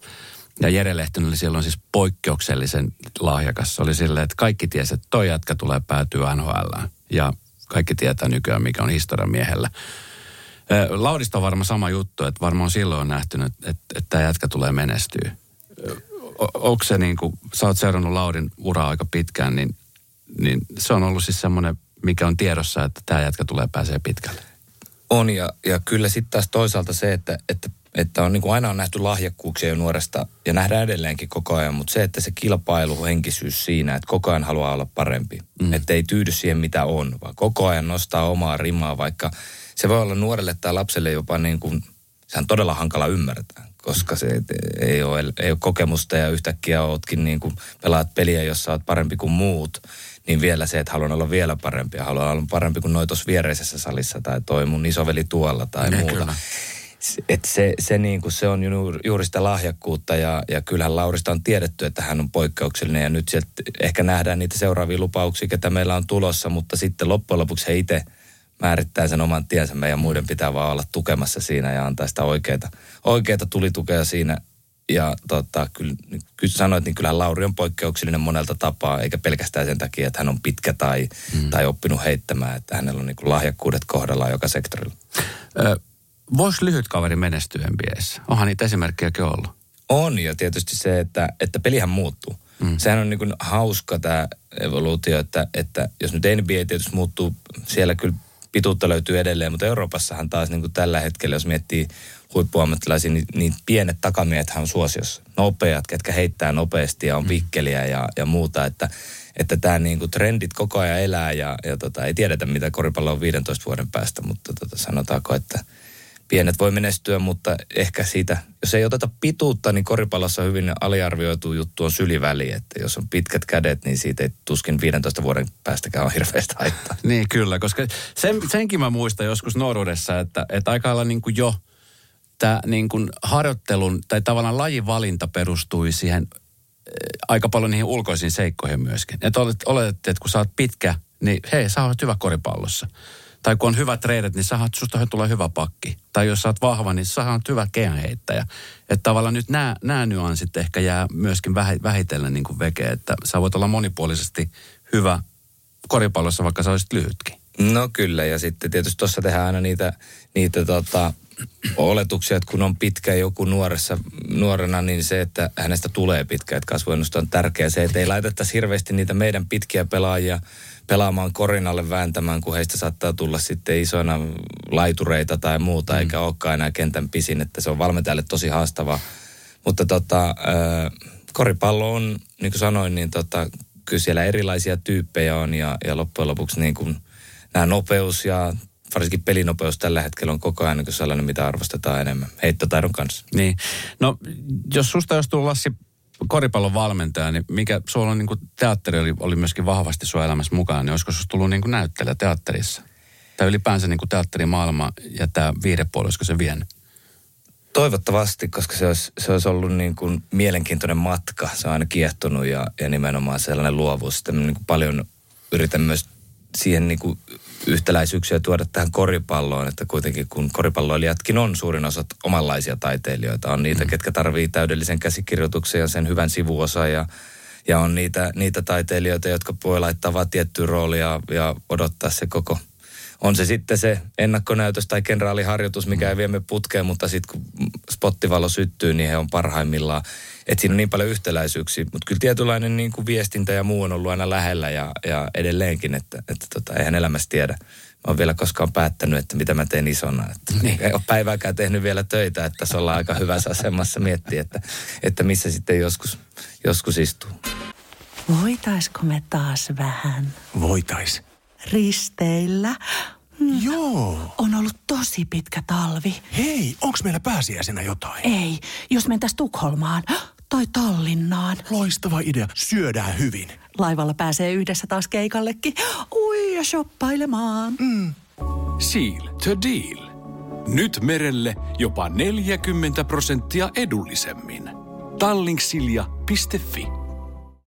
Ja Jere Lehtinen oli silloin siis poikkeuksellisen lahjakas. Se oli silleen, että kaikki tiesi, että toi jätkä tulee päätyä NHL. Ja kaikki tietää nykyään, mikä on historian miehellä. Laudista on varmaan sama juttu, että varmaan silloin on nähty, että, että, että tämä jätkä tulee menestyä. Onko se niin kuin, sä oot seurannut Laudin uraa aika pitkään, niin, niin se on ollut siis semmoinen, mikä on tiedossa, että tämä jätkä tulee pääsee pitkälle. On ja, ja kyllä sitten taas toisaalta se, että, että että on niin kuin aina on nähty lahjakkuuksia jo nuoresta ja nähdään edelleenkin koko ajan, mutta se, että se kilpailuhenkisyys siinä, että koko ajan haluaa olla parempi, mm. että ei tyydy siihen mitä on, vaan koko ajan nostaa omaa rimaa, vaikka se voi olla nuorelle tai lapselle jopa niin kuin, se on todella hankala ymmärtää, koska se ei ole, ei ole kokemusta ja yhtäkkiä ootkin niin kuin pelaat peliä, jossa oot parempi kuin muut, niin vielä se, että haluan olla vielä parempi ja haluan olla parempi kuin noi tuossa viereisessä salissa tai toi mun isoveli tuolla tai Ne, muuta. kyllä. Et se, se, niin kuin se on juuri, juuri sitä lahjakkuutta ja, ja kyllähän Laurista on tiedetty, että hän on poikkeuksellinen ja nyt sieltä ehkä nähdään niitä seuraavia lupauksia, ketä meillä on tulossa, mutta sitten loppujen lopuksi he itse määrittää sen oman tiensä. Meidän muiden pitää vaan olla tukemassa siinä ja antaa sitä oikeita, oikeita tulitukea siinä. Ja tota, kyllä, kyllä sanoit, niin kyllähän Lauri on poikkeuksellinen monelta tapaa, eikä pelkästään sen takia, että hän on pitkä tai, mm. tai oppinut heittämään, että hänellä on niin lahjakkuudet kohdallaan joka sektorilla. Ö, Voisi lyhyt kaveri menestyä NBAssä? Onhan niitä esimerkkejäkin ollut. On ja tietysti se, että, että pelihän muuttuu. Mm. Sehän on niin kuin hauska tämä evoluutio, että, että jos nyt NBA tietysti muuttuu, siellä kyllä pituutta löytyy edelleen, mutta Euroopassahan taas niin kuin tällä hetkellä, jos miettii huippuammattilaisia, niin, niin pienet takamiehethän on suosiossa. Nopeat, ketkä heittää nopeasti ja on vikkeliä ja, ja muuta, että että tämä niinku trendit koko ajan elää ja, ja tota, ei tiedetä, mitä koripallo on 15 vuoden päästä, mutta tota, sanotaanko, että pienet voi menestyä, mutta ehkä siitä, jos ei oteta pituutta, niin koripallossa hyvin aliarvioitu juttu on syliväli, että jos on pitkät kädet, niin siitä ei tuskin 15 vuoden päästäkään on hirveästi haittaa. Niin kyllä, koska sen, senkin mä muistan joskus nuoruudessa, että, että aika lailla niin kuin jo tämä niin kuin harjoittelun tai tavallaan lajivalinta perustui siihen eh, aika paljon niihin ulkoisiin seikkoihin myöskin. Että olet, oletettiin, että kun sä oot pitkä, niin hei, sä oot hyvä koripallossa. Tai kun on hyvät reidet, niin oot, susta tulee hyvä pakki. Tai jos sä oot vahva, niin sä oot hyvä kehäheittäjä. Että tavallaan nyt nämä, nämä nyanssit ehkä jää myöskin vähi- vähitellen niin kuin veke, että sä voit olla monipuolisesti hyvä koripallossa, vaikka sä olisit lyhytkin. No kyllä, ja sitten tietysti tuossa tehdään aina niitä, niitä tota, oletuksia, että kun on pitkä joku nuoressa, nuorena, niin se, että hänestä tulee pitkä, että kasvuennuste on tärkeä. Se, että ei laitettaisi hirveästi niitä meidän pitkiä pelaajia pelaamaan korinalle vääntämään, kun heistä saattaa tulla sitten isoina laitureita tai muuta, mm. eikä olekaan enää kentän pisin, että se on valmentajalle tosi haastavaa. Mutta tota, äh, koripallo on, niin kuin sanoin, niin tota, kyllä siellä erilaisia tyyppejä on ja, ja loppujen lopuksi niin kuin nämä nopeus ja varsinkin pelinopeus tällä hetkellä on koko ajan niin sellainen, mitä arvostetaan enemmän heittotaidon kanssa. Niin. No, jos susta olisi tullut Lassi koripallon valmentaja, niin mikä sulla on niin kuin teatteri oli, oli myöskin vahvasti sun elämässä mukana, niin olisiko susta tullut niin kuin näyttelijä teatterissa? Tai ylipäänsä niin kuin teatterimaailma ja tämä viidepuoli, olisiko se vienyt? Toivottavasti, koska se olisi, se olisi ollut niin kuin mielenkiintoinen matka. Se on aina kiehtonut ja, ja nimenomaan sellainen luovuus. Sitten niin kuin paljon yritän myös siihen niin kuin yhtäläisyyksiä tuoda tähän koripalloon, että kuitenkin kun koripalloilijatkin on suurin osa omanlaisia taiteilijoita, on niitä, mm. ketkä tarvii täydellisen käsikirjoituksen ja sen hyvän sivuosa ja, ja on niitä, niitä taiteilijoita, jotka voi laittaa vaan tiettyä roolia ja odottaa se koko, on se sitten se ennakkonäytös tai kenraaliharjoitus, mikä ei vie me putkeen, mutta sitten kun spottivalo syttyy, niin he on parhaimmillaan. Että siinä on niin paljon yhtäläisyyksiä, mutta kyllä tietynlainen niin kuin viestintä ja muu on ollut aina lähellä ja, ja edelleenkin, että, että tota, eihän elämässä tiedä. Mä oon vielä koskaan päättänyt, että mitä mä teen isona. Että niin. Ei ole päivääkään tehnyt vielä töitä, että se ollaan aika hyvässä asemassa miettiä, että, että missä sitten joskus, joskus istuu. Voitaisko me taas vähän Voitais. risteillä? Joo. On ollut tosi pitkä talvi. Hei, onks meillä pääsiäisenä jotain? Ei, jos mentäis Tukholmaan tai Tallinnaan. Loistava idea. Syödään hyvin. Laivalla pääsee yhdessä taas keikallekin. Ui ja shoppailemaan. Seal to deal. Nyt merelle jopa 40 prosenttia edullisemmin. Tallingsilja.fi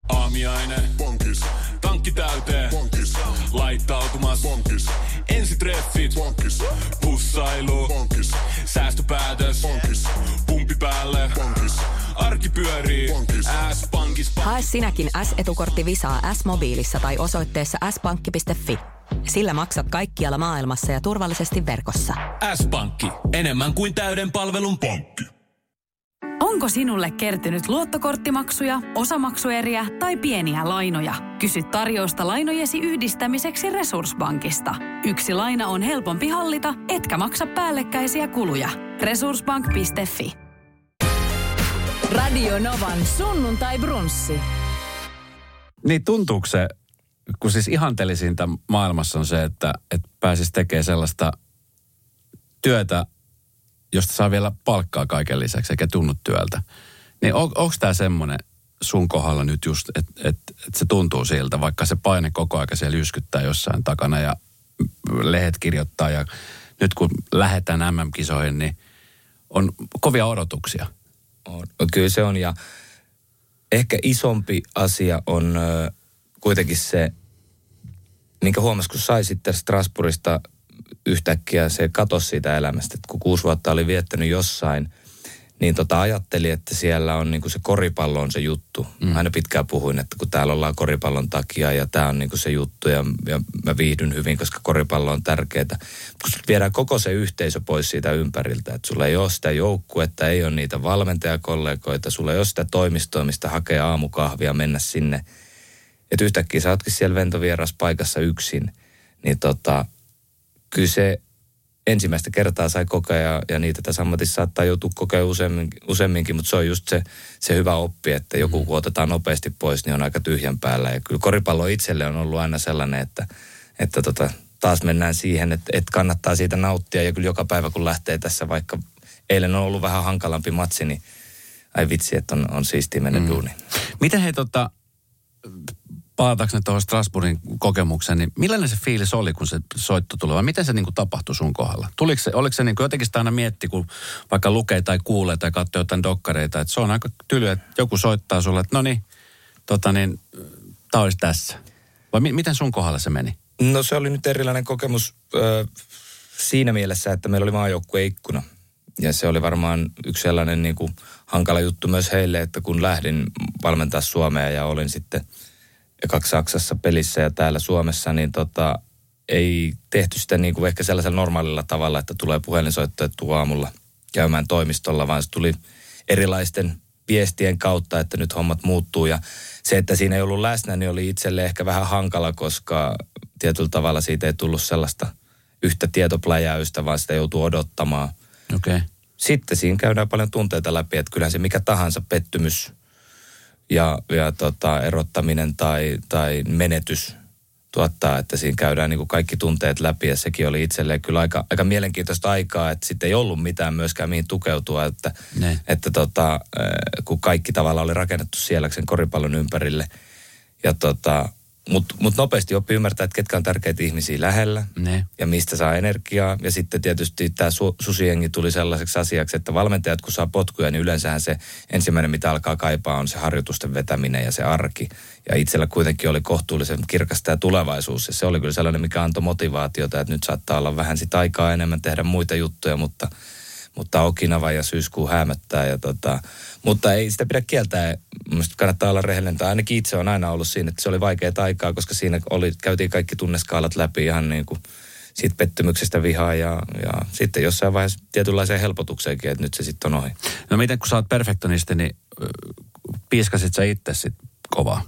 Aamiaine. Bonkis. Tankki täyteen. Bonkis. Laittautumas. Bonkis. Ensitreffit. Bonkis. Pussailu. Bonkis. Säästöpäätös. Bonkis. Pumpi päälle. Bonkis. Arki pyörii. Bonkis. S-pankis. Hae sinäkin S-etukortti Visaa S-mobiilissa tai osoitteessa s-pankki.fi. Sillä maksat kaikkialla maailmassa ja turvallisesti verkossa. S-pankki. Enemmän kuin täyden palvelun pankki. Onko sinulle kertynyt luottokorttimaksuja, osamaksueriä tai pieniä lainoja? Kysy tarjousta lainojesi yhdistämiseksi Resurssbankista. Yksi laina on helpompi hallita, etkä maksa päällekkäisiä kuluja. Resurssbank.fi Radio Novan sunnuntai brunssi. Niin tuntuuko se, kun siis ihanteellisinta maailmassa on se, että, että pääsisi tekemään sellaista työtä, josta saa vielä palkkaa kaiken lisäksi eikä tunnu työltä. Niin on, onko tämä semmoinen sun kohdalla nyt just, että et, et se tuntuu siltä, vaikka se paine koko ajan siellä yskyttää jossain takana ja lehet kirjoittaa ja nyt kun lähdetään MM-kisoihin, niin on kovia odotuksia. On. Kyllä se on ja ehkä isompi asia on kuitenkin se, minkä huomasi, kun sai sitten Strasbourgista yhtäkkiä se katosi siitä elämästä, että kun kuusi vuotta oli viettänyt jossain, niin tota ajatteli, että siellä on niin kuin se koripallo on se juttu. Mm. Aina pitkään puhuin, että kun täällä ollaan koripallon takia ja tämä on niin kuin se juttu ja, ja mä viihdyn hyvin, koska koripallo on tärkeää. Kun viedään koko se yhteisö pois siitä ympäriltä, että sulla ei ole sitä joukkuetta, ei ole niitä valmentajakollegoita, sulla ei ole sitä toimistoa, mistä hakee aamukahvia mennä sinne. Että yhtäkkiä sä ootkin siellä ventovieras paikassa yksin, niin tota, kyllä se ensimmäistä kertaa sai kokea ja, ja niitä tässä ammatissa saattaa joutua kokea useamminkin, useamminkin, mutta se on just se, se hyvä oppi, että joku mm. kun otetaan nopeasti pois, niin on aika tyhjän päällä. Ja kyllä koripallo itselle on ollut aina sellainen, että, että tota, taas mennään siihen, että, että kannattaa siitä nauttia ja kyllä joka päivä kun lähtee tässä, vaikka eilen on ollut vähän hankalampi matsi, niin ai vitsi, että on, on siistiä mennä mm. duuniin. Miten he tota, palatakseni tuohon Strasbourgin kokemukseen, niin millainen se fiilis oli, kun se soitto tuli, vai miten se niin kuin tapahtui sun kohdalla? Tuliko se, oliko se niin kuin jotenkin sitä aina mietti, kun vaikka lukee tai kuulee tai katsoo jotain dokkareita, että se on aika tyly, että joku soittaa sulle, että no niin, tota niin, tämä olisi tässä. Vai mi- miten sun kohdalla se meni? No se oli nyt erilainen kokemus ö, siinä mielessä, että meillä oli maajoukkue ikkuna. Ja se oli varmaan yksi sellainen niin kuin hankala juttu myös heille, että kun lähdin valmentaa Suomea ja olin sitten – kaksi Saksassa pelissä ja täällä Suomessa, niin tota, ei tehty sitä niin kuin ehkä sellaisella normaalilla tavalla, että tulee puhelinsoitto, että aamulla käymään toimistolla, vaan se tuli erilaisten viestien kautta, että nyt hommat muuttuu. Ja se, että siinä ei ollut läsnä, niin oli itselle ehkä vähän hankala, koska tietyllä tavalla siitä ei tullut sellaista yhtä tietopläjäystä, vaan sitä joutuu odottamaan. Okay. Sitten siinä käydään paljon tunteita läpi, että kyllähän se mikä tahansa pettymys ja, ja tota, erottaminen tai, tai menetys tuottaa, että siinä käydään niin kuin kaikki tunteet läpi. Ja sekin oli itselleen kyllä aika, aika mielenkiintoista aikaa, että sitten ei ollut mitään myöskään mihin tukeutua, että, että tota, kun kaikki tavalla oli rakennettu siellä sen koripallon ympärille. Ja tota, mutta mut nopeasti oppi ymmärtää, että ketkä on tärkeitä ihmisiä lähellä ne. ja mistä saa energiaa. Ja sitten tietysti tämä su, susiengi tuli sellaiseksi asiaksi, että valmentajat kun saa potkuja, niin yleensähän se ensimmäinen, mitä alkaa kaipaa, on se harjoitusten vetäminen ja se arki. Ja itsellä kuitenkin oli kohtuullisen kirkasta ja tulevaisuus. Ja se oli kyllä sellainen, mikä antoi motivaatiota, että nyt saattaa olla vähän sitä aikaa enemmän tehdä muita juttuja, mutta – mutta Okinava ja syyskuu hämöttää. Ja tota, mutta ei sitä pidä kieltää. Mielestäni kannattaa olla rehellinen. Tai ainakin itse on aina ollut siinä, että se oli vaikeaa aikaa, koska siinä oli, käytiin kaikki tunneskaalat läpi ihan niin kuin siitä pettymyksestä vihaa ja, ja sitten jossain vaiheessa tietynlaiseen helpotukseenkin, että nyt se sitten on ohi. No miten kun sä oot perfektionisti, niin piiskasit sä itse sitten kovaa?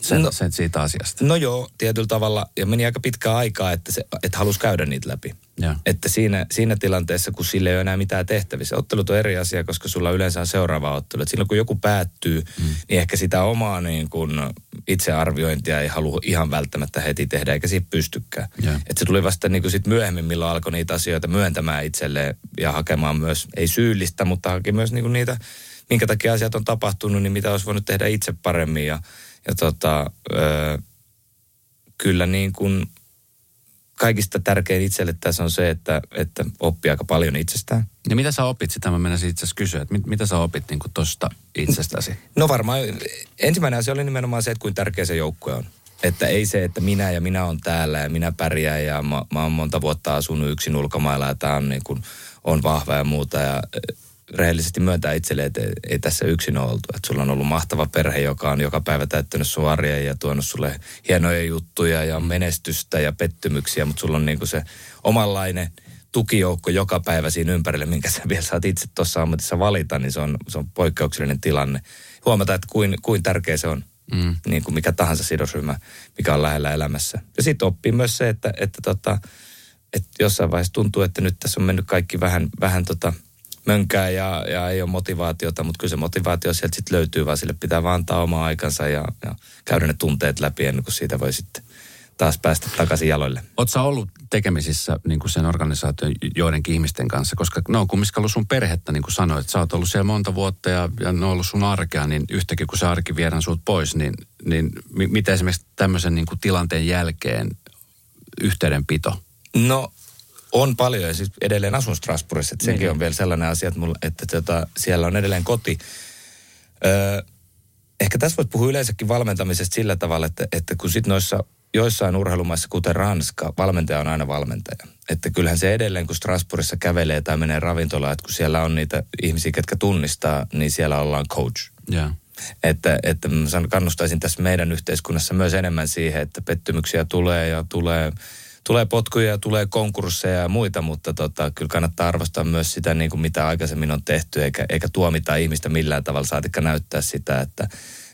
Sen, no, sen siitä asiasta? No joo, tietyllä tavalla. Ja meni aika pitkä aikaa, että, se, että halusi käydä niitä läpi. Ja. Että siinä, siinä tilanteessa, kun sille ei ole enää mitään tehtävissä. Ottelut on eri asia, koska sulla yleensä on seuraava ottelu. Että silloin kun joku päättyy, mm. niin ehkä sitä omaa niin kun itsearviointia ei halua ihan välttämättä heti tehdä, eikä siitä pystykään. Että se tuli vasta niin sit myöhemmin, milloin alkoi niitä asioita myöntämään itselleen ja hakemaan myös, ei syyllistä, mutta haki myös niin niitä, minkä takia asiat on tapahtunut, niin mitä olisi voinut tehdä itse paremmin. Ja, ja tota, ö, kyllä niin kuin kaikista tärkein itselle tässä on se, että, että oppii aika paljon itsestään. Ja mitä sä opit, sitä mä menisin itse asiassa kysyä, että mit, mitä sä opit niin tuosta itsestäsi? No varmaan ensimmäinen asia oli nimenomaan se, että kuinka tärkeä se joukkue on. Että ei se, että minä ja minä on täällä ja minä pärjään ja mä, mä oon monta vuotta asunut yksin ulkomailla ja tämä on, niin kuin, on vahva ja muuta. Ja rehellisesti myöntää itselle, että ei tässä yksin ole oltu. Että sulla on ollut mahtava perhe, joka on joka päivä täyttänyt suoria ja tuonut sulle hienoja juttuja ja menestystä ja pettymyksiä, mutta sulla on niin kuin se omanlainen tukijoukko joka päivä siinä ympärille, minkä sä vielä saat itse tuossa ammatissa valita, niin se on, se on poikkeuksellinen tilanne. Huomata, että kuin, kuin tärkeä se on, mm. niin kuin mikä tahansa sidosryhmä, mikä on lähellä elämässä. Ja sitten oppii myös se, että, että, tota, että jossain vaiheessa tuntuu, että nyt tässä on mennyt kaikki vähän, vähän tota, mönkää ja, ja ei ole motivaatiota, mutta kyllä se motivaatio sieltä sitten löytyy, vaan sille pitää vaan antaa oma aikansa ja, ja käydä ne tunteet läpi ennen kuin siitä voi sitten taas päästä takaisin jaloille. Oletko ollut tekemisissä niin kuin sen organisaation joidenkin ihmisten kanssa? Koska ne on kumminkin ollut sun perhettä, niin kuin sanoit. Sä oot ollut siellä monta vuotta ja, ja ne on ollut sun arkea, niin yhtäkkiä kun se arki viedään sut pois, niin, niin mi- mitä esimerkiksi tämmöisen niin kuin tilanteen jälkeen yhteydenpito? No on paljon ja siis edelleen asun Strasbourgissa, että sekin Niin. on vielä sellainen asia, että, mulla, että tota, siellä on edelleen koti. Öö, ehkä tässä voit puhua yleensäkin valmentamisesta sillä tavalla, että, että kun sit noissa joissain urheilumaissa, kuten Ranska, valmentaja on aina valmentaja. Että kyllähän se edelleen, kun Strasbourgissa kävelee tai menee ravintolaan, että kun siellä on niitä ihmisiä, ketkä tunnistaa, niin siellä ollaan coach. Joo. Että, että kannustaisin tässä meidän yhteiskunnassa myös enemmän siihen, että pettymyksiä tulee ja tulee, tulee potkuja ja tulee konkursseja ja muita, mutta tota, kyllä kannattaa arvostaa myös sitä, niin kuin mitä aikaisemmin on tehty, eikä, eikä tuomita ihmistä millään tavalla, saatikka näyttää sitä, että,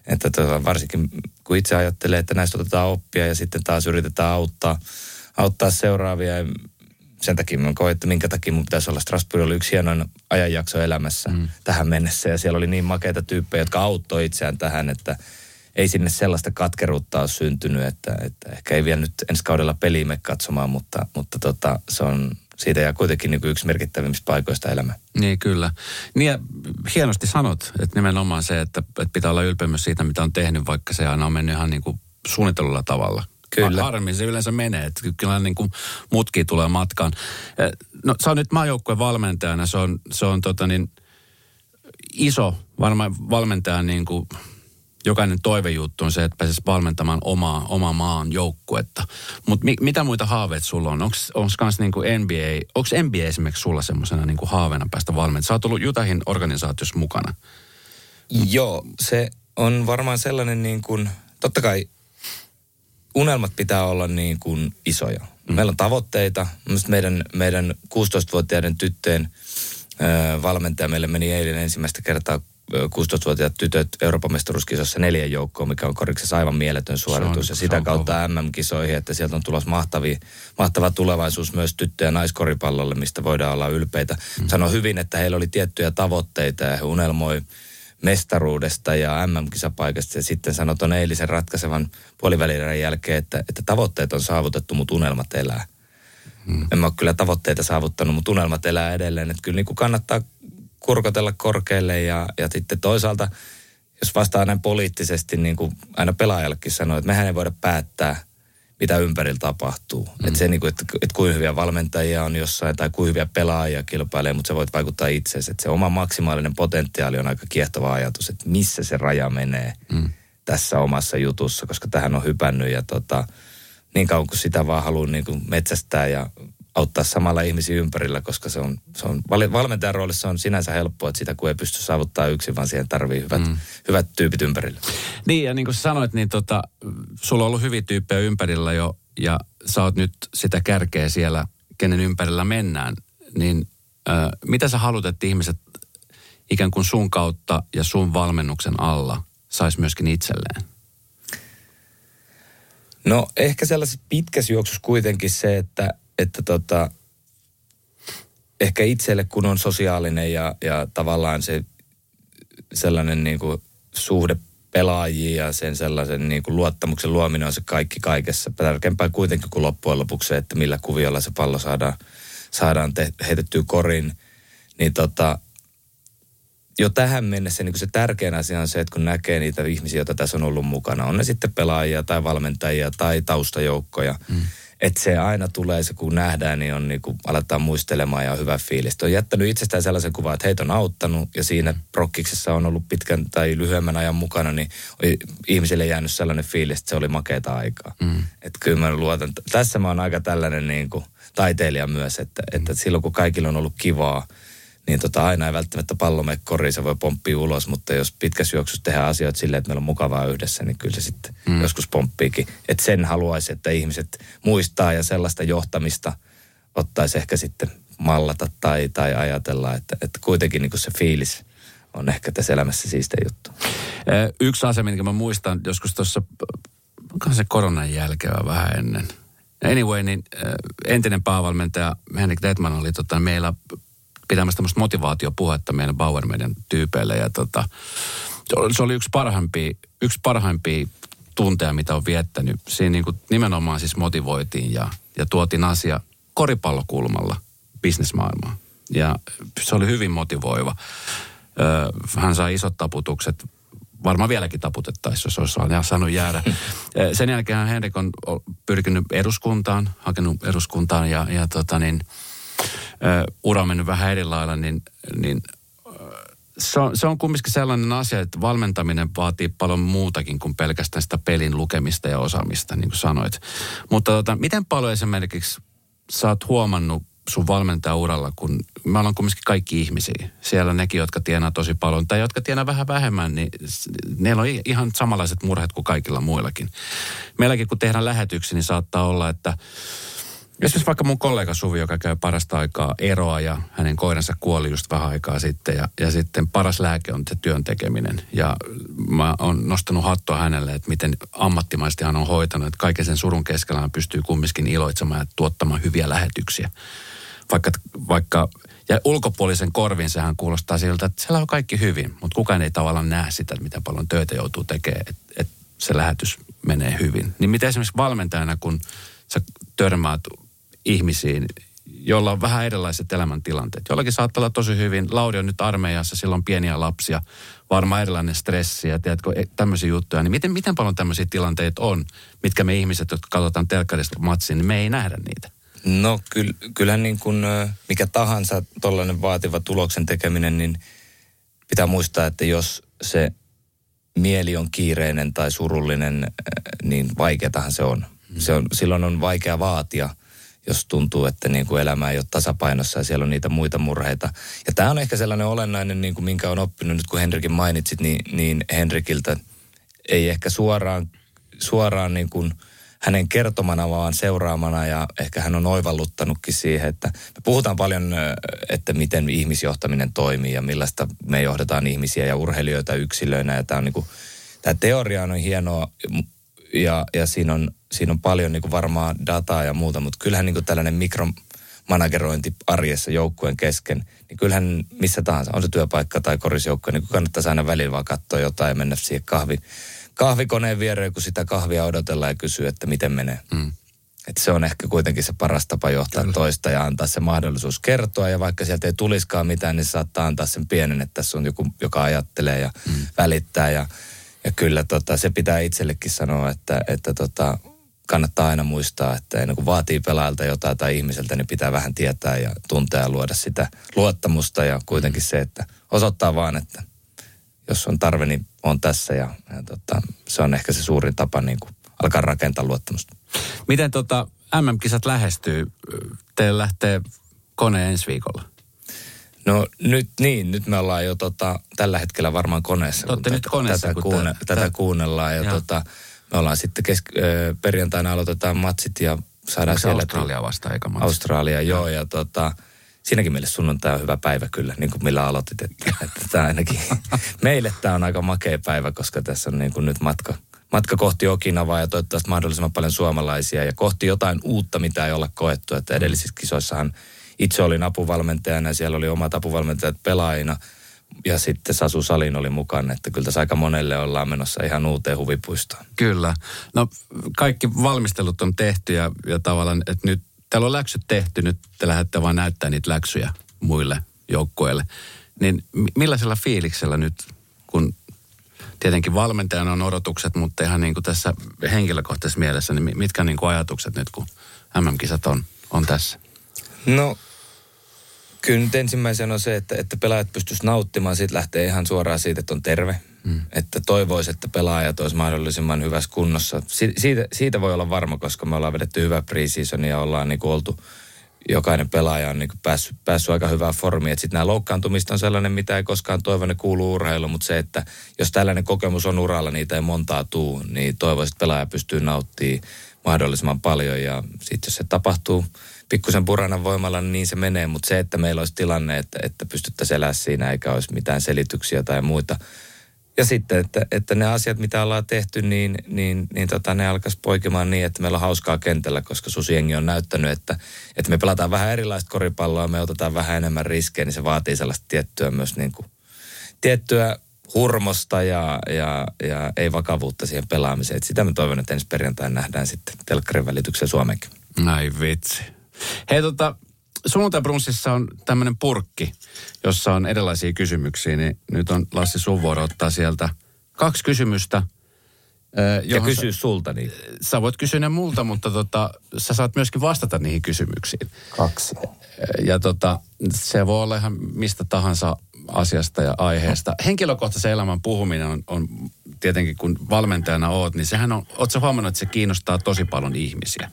että tota, varsinkin kun itse ajattelee, että näistä otetaan oppia ja sitten taas yritetään auttaa, auttaa seuraavia. Ja Sen takia mä koen, että minkä takia mun pitäisi olla. Strasbourg oli yksi hienoin ajanjakso elämässä mm. tähän mennessä. Ja siellä oli niin makeita tyyppejä, jotka auttoi itseään tähän, että ei sinne sellaista katkeruutta ole syntynyt, että, että ehkä ei vielä nyt ensi kaudella peliä katsomaan, mutta, mutta tota, se on siitä ja kuitenkin niin yksi merkittävimmistä paikoista elämää. Niin kyllä. Niin ja hienosti sanot, että nimenomaan se, että, että pitää olla ylpeä myös siitä, mitä on tehnyt, vaikka se aina on mennyt ihan niin kuin suunnitellulla tavalla. Kyllä. Harmi se yleensä menee, että kyllä niin kuin mutki tulee matkaan. Eh, No sä nyt maajoukkueen valmentajana, se on, se on tota niin, iso varmaan valmentajan niin kuin, jokainen toivejuttu on se, että pääsisi valmentamaan omaa, omaa maan joukkuetta. Mutta mi, mitä muita haaveita sulla on? Onko kans niinku NBA, onko NBA esimerkiksi sulla semmoisena niinku haaveena päästä valmentamaan? Sä oot ollut Jutahin organisaatiossa mukana. Joo, se on varmaan sellainen niin kuin, totta kai unelmat pitää olla niin kuin isoja. Mm. Meillä on tavoitteita. Mielestäni meidän, meidän 16-vuotiaiden tyttöjen ö, valmentaja meille meni eilen ensimmäistä kertaa 16-vuotiaat tytöt Euroopan mestaruuskisossa neljän joukkoon, mikä on koriksessa aivan mieletön suoritus. On- ja sitä kautta MM-kisoihin, että sieltä on tulossa mahtavia, mahtava tulevaisuus myös tyttö- ja naiskoripallolle, mistä voidaan olla ylpeitä. Mm. Sano hyvin, että heillä oli tiettyjä tavoitteita ja he unelmoi mestaruudesta ja MM-kisapaikasta ja sitten sanoi tuon eilisen ratkaisevan puolivälierän jälkeen, että, että tavoitteet on saavutettu, mutta unelmat elää. Mm. En mä ole kyllä tavoitteita saavuttanut, mutta unelmat elää edelleen. Että kyllä niin kuin kannattaa kurkotella korkealle ja, ja sitten toisaalta, jos vastaa näin poliittisesti, niin kuin aina pelaajallekin sanoo, että mehän ei voida päättää, mitä ympärillä tapahtuu. Mm. Että se, niin kuin, että, että kuinka hyviä valmentajia on jossain tai kuinka hyviä pelaajia kilpailee, mutta se voit vaikuttaa itseesi. Että se oma maksimaalinen potentiaali on aika kiehtova ajatus, että missä se raja menee mm. tässä omassa jutussa, koska tähän on hypännyt ja tota, niin kauan kuin sitä vaan haluaa niin kuin metsästää ja auttaa samalla ihmisiä ympärillä, koska se on, se on val- valmentajan roolissa on sinänsä helppoa, että sitä kun ei pysty saavuttaa yksin, vaan siihen tarvii hyvät, mm. hyvät tyypit ympärillä. Niin ja niin kuin sanoit, niin tota, sulla on ollut hyviä tyyppejä ympärillä jo ja sä oot nyt sitä kärkeä siellä, kenen ympärillä mennään. Niin äh, mitä sä haluat, että ihmiset ikään kuin sun kautta ja sun valmennuksen alla sais myöskin itselleen? No ehkä sellaisessa pitkässä juoksussa kuitenkin se, että, että tota, ehkä itselle kun on sosiaalinen ja, ja tavallaan se sellainen niin kuin suhde pelaajiin ja sen sellaisen niin kuin luottamuksen luominen on se kaikki kaikessa. Tärkeämpää kuitenkin kuin loppujen lopuksi se, että millä kuviolla se pallo saadaan, saadaan te, heitettyä korin. Niin tota, jo tähän mennessä niin kuin se tärkein asia on se, että kun näkee niitä ihmisiä, joita tässä on ollut mukana, on ne sitten pelaajia tai valmentajia tai taustajoukkoja, mm. Että se aina tulee se, kun nähdään, niin on niin kuin, aletaan muistelemaan ja on hyvä fiilis. On jättänyt itsestään sellaisen kuvan, että heitä on auttanut ja siinä mm. prokkiksessa on ollut pitkän tai lyhyemmän ajan mukana, niin ihmisille jäänyt sellainen fiilis, että se oli makeata aikaa. Mm. Että kyllä mä luotan, tässä mä oon aika tällainen niin kuin, taiteilija myös, että, mm. että silloin kun kaikilla on ollut kivaa, niin tota, aina ei välttämättä pallo mene koriin, se voi pomppia ulos, mutta jos pitkässä juoksussa tehdään asioita silleen, että meillä on mukavaa yhdessä, niin kyllä se sitten mm. joskus pomppiikin. Että sen haluaisi, että ihmiset muistaa ja sellaista johtamista ottaisi ehkä sitten mallata tai, tai ajatella, että, että kuitenkin niin se fiilis on ehkä tässä elämässä siiste juttu. Yksi asia, minkä mä muistan joskus tuossa, onkohan se koronan jälkeen vähän ennen. Anyway, niin entinen päävalmentaja Henrik Detman oli tota, meillä pitämässä tämmöistä motivaatiopuhetta meidän Bauer meidän tyypeille. Ja tota, se oli- yksi parhaimpia, yksi parhaimpia tunteja, mitä on viettänyt, siinä niin kuin nimenomaan siis motivoitiin ja, ja tuotiin asia koripallokulmalla bisnesmaailmaan. Ja se oli hyvin motivoiva. Hän sai isot taputukset, varmaan vieläkin taputettaisiin, jos olisi saanut jäädä. Sen jälkeen Henrik on pyrkinyt eduskuntaan, hakenut eduskuntaan ja, ja tota niin, ura on mennyt vähän eri lailla, niin, niin se on, se on kumminkin sellainen asia, että valmentaminen vaatii paljon muutakin kuin pelkästään sitä pelin lukemista ja osaamista, niin kuin sanoit. Mutta tota, miten paljon esimerkiksi sä oot huomannut sun valmentajauralla, kun me ollaan kumminkin kaikki ihmisiä. Siellä nekin, jotka tienaa tosi paljon tai jotka tienaa vähän vähemmän, niin neillä on ihan samanlaiset murheet kuin kaikilla muillakin. Meilläkin kun tehdään lähetyksiä, niin saattaa olla, että Esimerkiksi vaikka mun kollega Suvi, joka käy parasta aikaa eroa ja hänen koiransa kuoli just vähän aikaa sitten. Ja, ja sitten paras lääke on se työn tekeminen. Ja mä oon nostanut hattua hänelle, että miten ammattimaisesti hän on hoitanut. Että kaiken sen surun keskellä hän pystyy kumminkin iloitsemaan ja tuottamaan hyviä lähetyksiä. Vaikka, vaikka ja ulkopuolisen korvin sehän kuulostaa siltä, että siellä on kaikki hyvin, mutta kukaan ei tavallaan näe sitä, että miten paljon töitä joutuu tekemään, että, että se lähetys menee hyvin. Niin miten esimerkiksi valmentajana, kun sä törmäät ihmisiin, joilla on vähän erilaiset elämäntilanteet. Jollakin saattaa olla tosi hyvin. Lauri on nyt armeijassa, sillä on pieniä lapsia, varmaan erilainen stressi ja tiedätkö, e- tämmöisiä juttuja. Niin miten, miten paljon tämmöisiä tilanteita on, mitkä me ihmiset, jotka katsotaan telkkarista matsia, niin me ei nähdä niitä. No kyll, kyllähän niin kuin mikä tahansa tollainen vaativa tuloksen tekeminen, niin pitää muistaa, että jos se mieli on kiireinen tai surullinen, niin vaikeatahan se on. se on. Silloin on vaikea vaatia, jos tuntuu, että niin kuin elämä ei ole tasapainossa ja siellä on niitä muita murheita. Ja tämä on ehkä sellainen olennainen, niin kuin minkä on oppinut nyt kun Henrikin mainitsit, niin, niin Henrikiltä ei ehkä suoraan, suoraan niin kuin hänen kertomana, vaan seuraamana ja ehkä hän on oivalluttanutkin siihen, että me puhutaan paljon, että miten ihmisjohtaminen toimii ja millaista me johdetaan ihmisiä ja urheilijoita yksilöinä ja tämä on niin kuin, tämä teoria on hienoa ja, ja siinä, on, siinä on paljon niin kuin varmaa dataa ja muuta, mutta kyllähän niin kuin tällainen mikromanagerointi arjessa joukkueen kesken, niin kyllähän missä tahansa, on se työpaikka tai korisjoukkue, niin kannattaisi aina välillä vaan katsoa jotain ja mennä siihen kahvi, kahvikoneen viereen, kun sitä kahvia odotellaan ja kysyä, että miten menee. Mm. Että se on ehkä kuitenkin se paras tapa johtaa Kyllä. toista ja antaa se mahdollisuus kertoa. Ja vaikka sieltä ei tuliskaan mitään, niin saattaa antaa sen pienen, että tässä on joku, joka ajattelee ja mm. välittää. Ja, ja kyllä tota, se pitää itsellekin sanoa, että, että tota, kannattaa aina muistaa, että ennen kuin vaatii pelaajalta jotain tai ihmiseltä, niin pitää vähän tietää ja tuntea ja luoda sitä luottamusta. Ja kuitenkin se, että osoittaa vaan, että jos on tarve, niin on tässä. Ja, ja tota, se on ehkä se suurin tapa niin kuin alkaa rakentaa luottamusta. Miten tota MM-kisat lähestyy? Teille lähtee kone ensi viikolla. No nyt niin, nyt me ollaan jo tota, tällä hetkellä varmaan koneessa. Olette nyt koneessa, tätä, kun kuune, tä- tätä tä- kuunnellaan. Ja Joo. tota, me ollaan sitten kesk- ö, perjantaina aloitetaan matsit ja saadaan Onko siellä... Australia vasta eikä matsi? Australia, joo. Ja tota, siinäkin meille sunnuntai on hyvä päivä kyllä, niin kuin millä aloitit. Että, että tämä ainakin, meille tämä on aika makea päivä, koska tässä on niin kuin nyt matka, matka kohti Okinavaa ja toivottavasti mahdollisimman paljon suomalaisia ja kohti jotain uutta, mitä ei olla koettu. Että edellisissä kisoissahan itse olin apuvalmentajana ja siellä oli omat apuvalmentajat pelaajina ja sitten Sasu Salin oli mukana, että kyllä tässä aika monelle ollaan menossa ihan uuteen huvipuistoon. Kyllä. No kaikki valmistelut on tehty ja, ja tavallaan, että nyt täällä on läksyt tehty, nyt te lähdette vaan näyttää niitä läksyjä muille joukkueille. Niin mi- millaisella fiiliksellä nyt, kun tietenkin valmentajana on odotukset, mutta ihan niin kuin tässä henkilökohtaisessa mielessä, niin mi- mitkä niin kuin ajatukset nyt, kun MM-kisat on, on tässä? No, kyllä nyt ensimmäisenä on se, että, että pelaajat pystyisivät nauttimaan. Siitä lähtee ihan suoraan siitä, että on terve. Mm. Että toivoisi, että pelaajat olisi mahdollisimman hyvässä kunnossa. Si- siitä, siitä voi olla varma, koska me ollaan vedetty hyvä preseason ja ollaan niin kuin oltu, jokainen pelaaja on niin kuin päässyt, päässyt aika hyvään formiin. Sitten nämä loukkaantumista on sellainen, mitä ei koskaan toivo, ne kuuluu urheiluun, mutta se, että jos tällainen kokemus on uralla, niitä ei montaa tuu, niin toivoisin, että pelaaja pystyy nauttimaan mahdollisimman paljon. Ja sitten jos se tapahtuu pikkusen puranan voimalla, niin, se menee. Mutta se, että meillä olisi tilanne, että, että pystyttäisiin elämään siinä eikä olisi mitään selityksiä tai muita. Ja sitten, että, että ne asiat, mitä ollaan tehty, niin, niin, niin tota, ne alkaisi poikimaan niin, että meillä on hauskaa kentällä, koska Susiengi on näyttänyt, että, että me pelataan vähän erilaista koripalloa, me otetaan vähän enemmän riskejä, niin se vaatii sellaista tiettyä myös niin kuin, tiettyä hurmosta ja, ja, ja ei vakavuutta siihen pelaamiseen. Et sitä mä toivon, että ensi perjantaina nähdään sitten telkkarin välityksen Suomenkin. Ai vitsi. Hei tota, sunnuntai on tämmöinen purkki, jossa on erilaisia kysymyksiä, niin nyt on Lassi sun vuoro ottaa sieltä kaksi kysymystä. Ja kysyä sä, sulta niin sä voit kysyä ne multa, mutta tota, sä saat myöskin vastata niihin kysymyksiin. kaksi. Ja tota, se voi olla ihan mistä tahansa asiasta ja aiheesta. Henkilökohtaisen elämän puhuminen on, on tietenkin, kun valmentajana oot, niin sehän on, oot sä huomannut, että se kiinnostaa tosi paljon ihmisiä.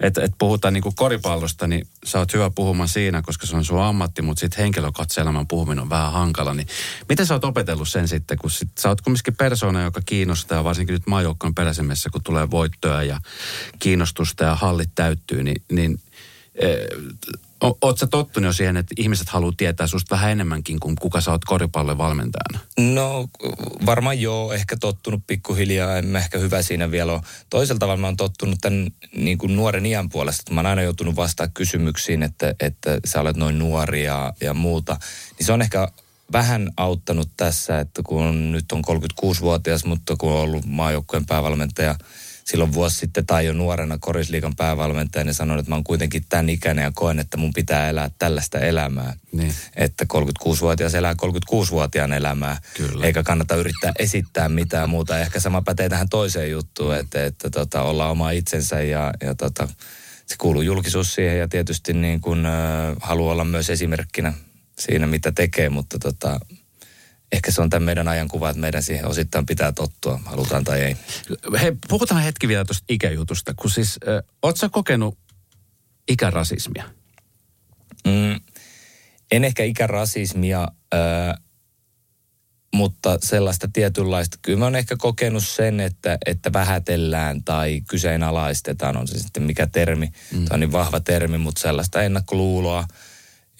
Että et puhutaan niin kuin koripallosta, niin sä oot hyvä puhumaan siinä, koska se on sun ammatti, mutta sitten henkilökohtaisen elämän puhuminen on vähän hankala. Niin miten sä oot opetellut sen sitten, kun sit, sä oot kumminkin persoona, joka kiinnostaa, varsinkin nyt maajoukkojen peräsemessä, kun tulee voittoja ja kiinnostusta ja hallit täyttyy, niin, niin O- Oot sä tottunut jo siihen, että ihmiset haluaa tietää susta vähän enemmänkin kuin kuka sä oot koripallon valmentajana? No varmaan joo, ehkä tottunut pikkuhiljaa, en ehkä hyvä siinä vielä ole. Toisella tavalla mä oon tottunut tämän niin kuin nuoren iän puolesta, että mä oon aina joutunut vastaamaan kysymyksiin, että, että sä olet noin nuori ja, ja muuta. Niin se on ehkä vähän auttanut tässä, että kun nyt on 36-vuotias, mutta kun on ollut maajoukkueen päävalmentaja silloin vuosi sitten tai jo nuorena korisliikan päävalmentaja, niin sanoin, että mä oon kuitenkin tämän ikäinen ja koen, että mun pitää elää tällaista elämää. Niin. Että 36-vuotias elää 36-vuotiaan elämää, Kyllä. eikä kannata yrittää esittää mitään muuta. Ehkä sama pätee tähän toiseen juttuun, että, että tota, olla oma itsensä ja, ja tota, se kuuluu julkisuus siihen ja tietysti niin kun, äh, haluaa olla myös esimerkkinä siinä, mitä tekee, mutta tota, ehkä se on tämän meidän ajankuva, että meidän siihen osittain pitää tottua, halutaan tai ei. Hei, puhutaan hetki vielä tuosta ikäjutusta, kun siis, äh, oot sä kokenut ikärasismia? Mm, en ehkä ikärasismia, äh, mutta sellaista tietynlaista. Kyllä mä oon ehkä kokenut sen, että, että vähätellään tai kyseenalaistetaan, on se sitten mikä termi. Mm. Tämä on niin vahva termi, mutta sellaista ennakkoluuloa.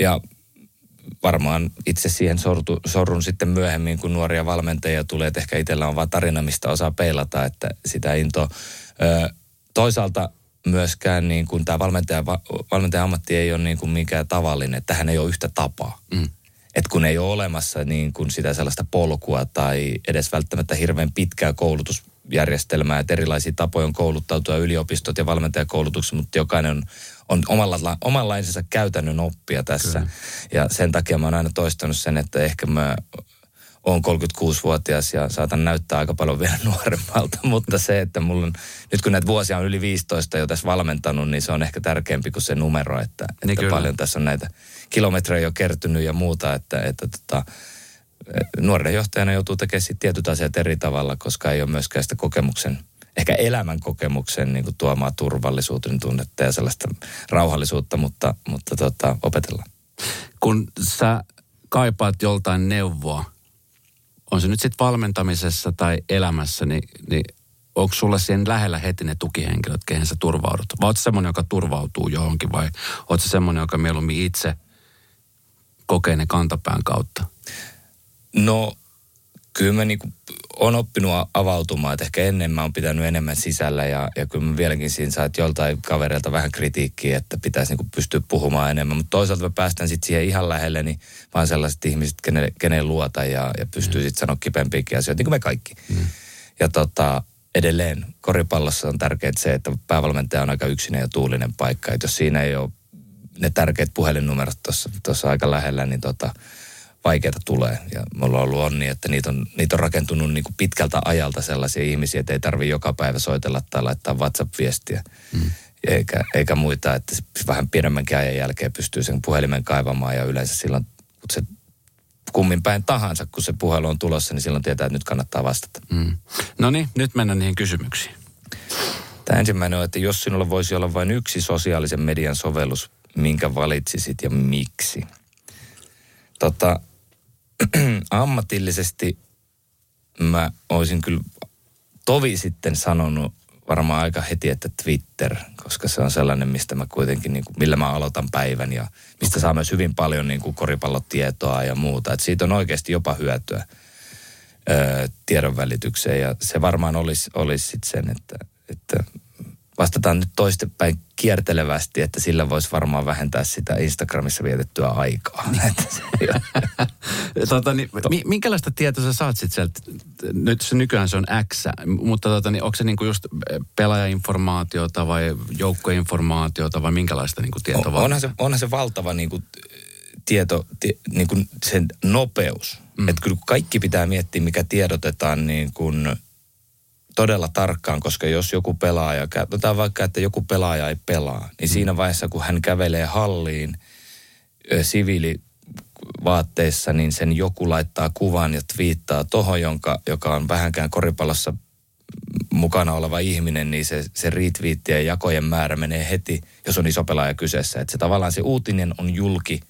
Ja varmaan itse siihen sortu, sorrun sitten myöhemmin, kun nuoria valmentajia tulee, että ehkä itsellä on vaan tarina, mistä osaa peilata, että sitä into. Ö, toisaalta myöskään niin kuin tämä valmentaja, valmentajan ammatti ei ole niin kuin mikään tavallinen, että tähän ei ole yhtä tapaa. Mm. Et kun ei ole olemassa niin kuin sitä sellaista polkua tai edes välttämättä hirveän pitkää koulutusjärjestelmää, että erilaisia tapoja on kouluttautua yliopistot ja valmentajakoulutukset, mutta jokainen on, on omalla, omanlaisensa käytännön oppia tässä. Kyllä. Ja sen takia mä oon aina toistanut sen, että ehkä mä oon 36-vuotias ja saatan näyttää aika paljon vielä nuoremmalta, mutta se, että mulla on, nyt kun näitä vuosia on yli 15 jo tässä valmentanut, niin se on ehkä tärkeämpi kuin se numero, että, Niin että kyllä. paljon tässä on näitä kilometrejä jo kertynyt ja muuta, että, että tota, nuoren johtajana joutuu tekemään sit tietyt asiat eri tavalla, koska ei ole myöskään sitä kokemuksen, ehkä elämän kokemuksen niin kuin tuomaa turvallisuuden tunnetta ja sellaista rauhallisuutta, mutta, mutta tota, opetellaan. Kun sä kaipaat joltain neuvoa, on se nyt sitten valmentamisessa tai elämässä, niin, niin onko sulla siihen lähellä heti ne tukihenkilöt, kehen sä turvaudut? Vai oot sä semmoinen, joka turvautuu johonkin vai oot sä semmoinen, joka mieluummin itse kokee ne kantapään kautta? No, kyllä mä niinku on oppinut avautumaan, että ehkä ennen mä oon pitänyt enemmän sisällä ja, ja kyllä mä vieläkin siinä saat joltain kavereilta vähän kritiikkiä, että pitäisi niinku pystyä puhumaan enemmän. Mutta toisaalta mä päästän sitten siihen ihan lähelle, niin vaan sellaiset ihmiset, kenelle, keneen luota ja, ja pystyy sitten sanoa kipeämpiäkin asioita, niin kuin me kaikki. Mm. Ja tota, edelleen koripallossa on tärkeää se, että päävalmentaja on aika yksinä ja tuulinen paikka. Että jos siinä ei ole ne tärkeät puhelinnumerot tuossa aika lähellä, niin tota, vaikeita tulee. Ja mulla on ollut onni, että niitä on, niitä on rakentunut niin kuin pitkältä ajalta sellaisia ihmisiä, että ei tarvi joka päivä soitella tai laittaa WhatsApp-viestiä. Mm. Eikä, eikä muita, että vähän pienemmänkin ajan jälkeen pystyy sen puhelimen kaivamaan ja yleensä silloin, kun se kummin päin tahansa, kun se puhelu on tulossa, niin silloin tietää, että nyt kannattaa vastata. Mm. No niin, nyt mennään niihin kysymyksiin. Tämä ensimmäinen on, että jos sinulla voisi olla vain yksi sosiaalisen median sovellus, minkä valitsisit ja miksi? Tota, ammatillisesti mä olisin kyllä tovi sitten sanonut varmaan aika heti, että Twitter, koska se on sellainen, mistä mä kuitenkin, niin kuin, millä mä aloitan päivän ja mistä saa myös hyvin paljon niin kuin koripallotietoa ja muuta. Et siitä on oikeasti jopa hyötyä ö, tiedon välitykseen ja se varmaan olisi, olisi sitten sen, että, että vastataan nyt toistepäin kiertelevästi, että sillä voisi varmaan vähentää sitä Instagramissa vietettyä aikaa. Ole- tota, niin, mi, minkälaista tietoa sä saat sit sieltä? Nyt se nykyään se on X, mutta tota, niin, onko se niinku just pelaajainformaatiota vai joukkoinformaatiota vai minkälaista niinku tietoa? On, onhan, se, onhan se valtava niin kuin, tieto, ti, niin kuin sen nopeus. Mm. Että kyllä kaikki pitää miettiä, mikä tiedotetaan niin kuin todella tarkkaan, koska jos joku pelaaja, katsotaan vaikka, että joku pelaaja ei pelaa, niin mm. siinä vaiheessa, kun hän kävelee halliin ö, siviilivaatteissa, niin sen joku laittaa kuvan ja twiittaa tohon, jonka, joka on vähänkään koripallossa mukana oleva ihminen, niin se, se retweettien ja jakojen määrä menee heti, jos on iso pelaaja kyseessä. Että se tavallaan se uutinen on julki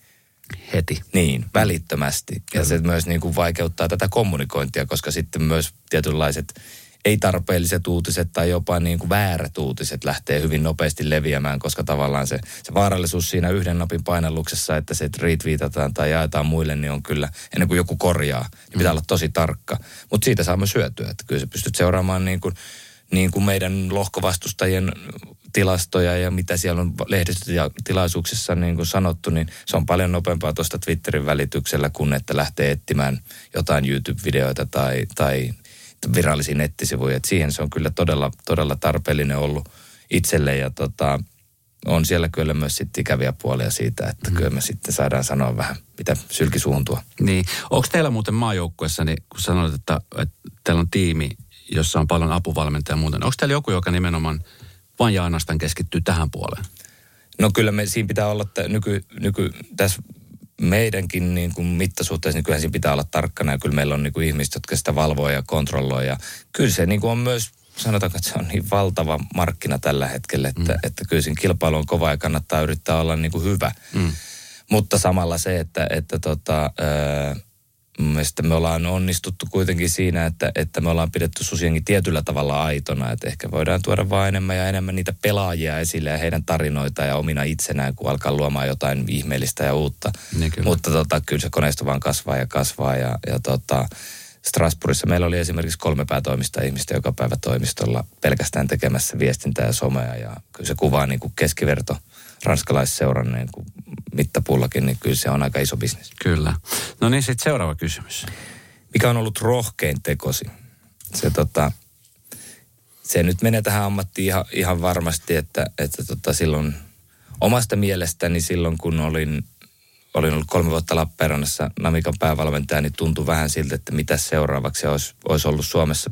Heti. niin, välittömästi. Ja se myös niin kuin vaikeuttaa tätä kommunikointia, koska sitten myös tietynlaiset ei-tarpeelliset uutiset tai jopa niin kuin väärät uutiset lähtee hyvin nopeasti leviämään, koska tavallaan se, se vaarallisuus siinä yhden napin painalluksessa, että se retweetataan tai jaetaan muille, niin on kyllä, ennen kuin joku korjaa, niin pitää olla tosi tarkka. Mutta siitä saa myös hyötyä, että kyllä sä pystyt seuraamaan niin kuin, niin kuin meidän lohkovastustajien tilastoja ja mitä siellä on lehdistötilaisuuksissa niin kuin sanottu, niin se on paljon nopeampaa tuosta Twitterin välityksellä, kun että lähtee etsimään jotain YouTube-videoita tai, tai virallisia nettisivuja. Et siihen se on kyllä todella, todella tarpeellinen ollut itselle ja tota, on siellä kyllä myös sitten ikäviä puolia siitä, että mm. kyllä me sitten saadaan sanoa vähän, mitä sylki suuntua. Niin. Onko teillä muuten maajoukkuessa, niin kun sanoit, että, että teillä on tiimi, jossa on paljon apuvalmentajia ja muuta, niin onko teillä joku, joka nimenomaan vain ja ainoastaan keskittyy tähän puoleen? No kyllä me, siinä pitää olla että nyky, nyky, tässä meidänkin niin kuin mittasuhteessa, niin kyllähän siinä pitää olla tarkkana ja kyllä meillä on niin kuin ihmiset, jotka sitä valvoo ja kontrolloi ja kyllä se niin kuin on myös sanotaanko, että se on niin valtava markkina tällä hetkellä, että, mm. että kyllä siinä kilpailu on kova ja kannattaa yrittää olla niin kuin hyvä. Mm. Mutta samalla se, että, että tota, mun mielestä me ollaan onnistuttu kuitenkin siinä, että, että me ollaan pidetty susienkin tietyllä tavalla aitona. Että ehkä voidaan tuoda vaan enemmän ja enemmän niitä pelaajia esille ja heidän tarinoita ja omina itsenään, kun alkaa luomaan jotain ihmeellistä ja uutta. Niin kyllä. Mutta tota, kyllä se koneisto vaan kasvaa ja kasvaa ja, ja tota, Strasbourgissa meillä oli esimerkiksi kolme päätoimista ihmistä joka päivä toimistolla pelkästään tekemässä viestintää ja somea ja kyllä se kuvaa niin kuin keskiverto ranskalaisseuran niin kuin mittapullakin, niin kyllä se on aika iso bisnes. Kyllä. No niin, sitten seuraava kysymys. Mikä on ollut rohkein tekosi? Se, tota, se nyt menee tähän ammattiin ihan, ihan varmasti, että, että tota, silloin omasta mielestäni silloin, kun olin, olin ollut kolme vuotta Lappeenrannassa Namikan päävalmentaja, niin tuntui vähän siltä, että mitä seuraavaksi olisi, olisi ollut Suomessa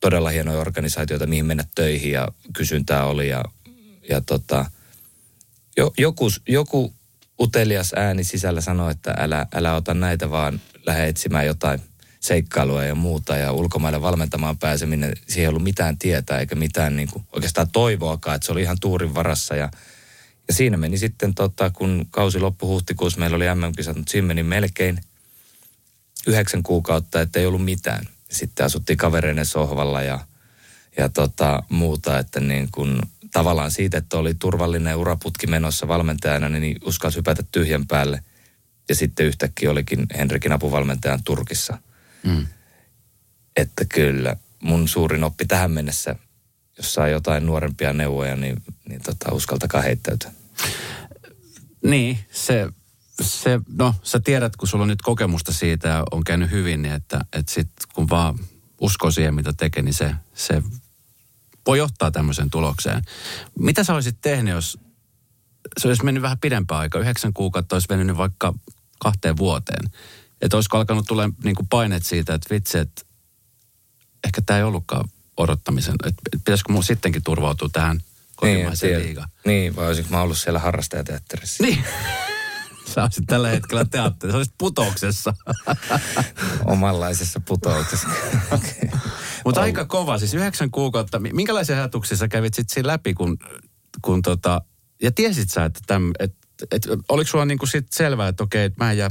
todella hienoja organisaatioita, mihin mennä töihin ja kysyntää oli ja, ja tota, jo, joku, joku utelias ääni sisällä sanoi, että älä, älä ota näitä, vaan lähde etsimään jotain seikkailua ja muuta ja ulkomaille valmentamaan pääseminen, siihen ei ollut mitään tietää eikä mitään niin kuin, oikeastaan toivoakaan, että se oli ihan tuurin varassa ja, ja siinä meni sitten, tota, kun kausi loppui huhtikuussa, meillä oli MM-kisat, mutta siinä meni melkein yhdeksän kuukautta, että ei ollut mitään. Sitten asuttiin kavereiden sohvalla ja, ja tota, muuta, että niin kun, tavallaan siitä, että oli turvallinen uraputki menossa valmentajana, niin uskalsi hypätä tyhjän päälle. Ja sitten yhtäkkiä olikin Henrikin apuvalmentajan Turkissa. Mm. Että kyllä, mun suurin oppi tähän mennessä, jos saa jotain nuorempia neuvoja, niin, niin tota, uskaltakaa heittäytyä. Niin, se, se, no sä tiedät, kun sulla on nyt kokemusta siitä ja on käynyt hyvin, niin että, että sit kun vaan uskoo siihen, mitä tekee, niin se, se voi johtaa tämmöiseen tulokseen. Mitä sä olisit tehnyt, jos se olisi mennyt vähän pidempään aikaa, yhdeksän kuukautta olisi venynyt vaikka kahteen vuoteen. Että olisiko alkanut tulla niin kuin paineet siitä, että vitsi, että ehkä tämä ei ollutkaan odottamisen. Että pitäisikö mun sittenkin turvautua tähän kotimaiseen tiedä. liigaan. Niin, vai olisinko mä ollut siellä harrastajateatterissa? Niin. Sä olisit tällä hetkellä teatterissa, sä olisit putouksessa. Omanlaisessa putouksessa. Mutta aika kova, siis yhdeksän kuukautta. Mi- Minkälaisia ajatuksia sä kävit sitten siinä läpi, kun, kun tota, ja tiesit sä, että täm, et, et, oliko sulla niinku sit selvää, että okei, että mä en jää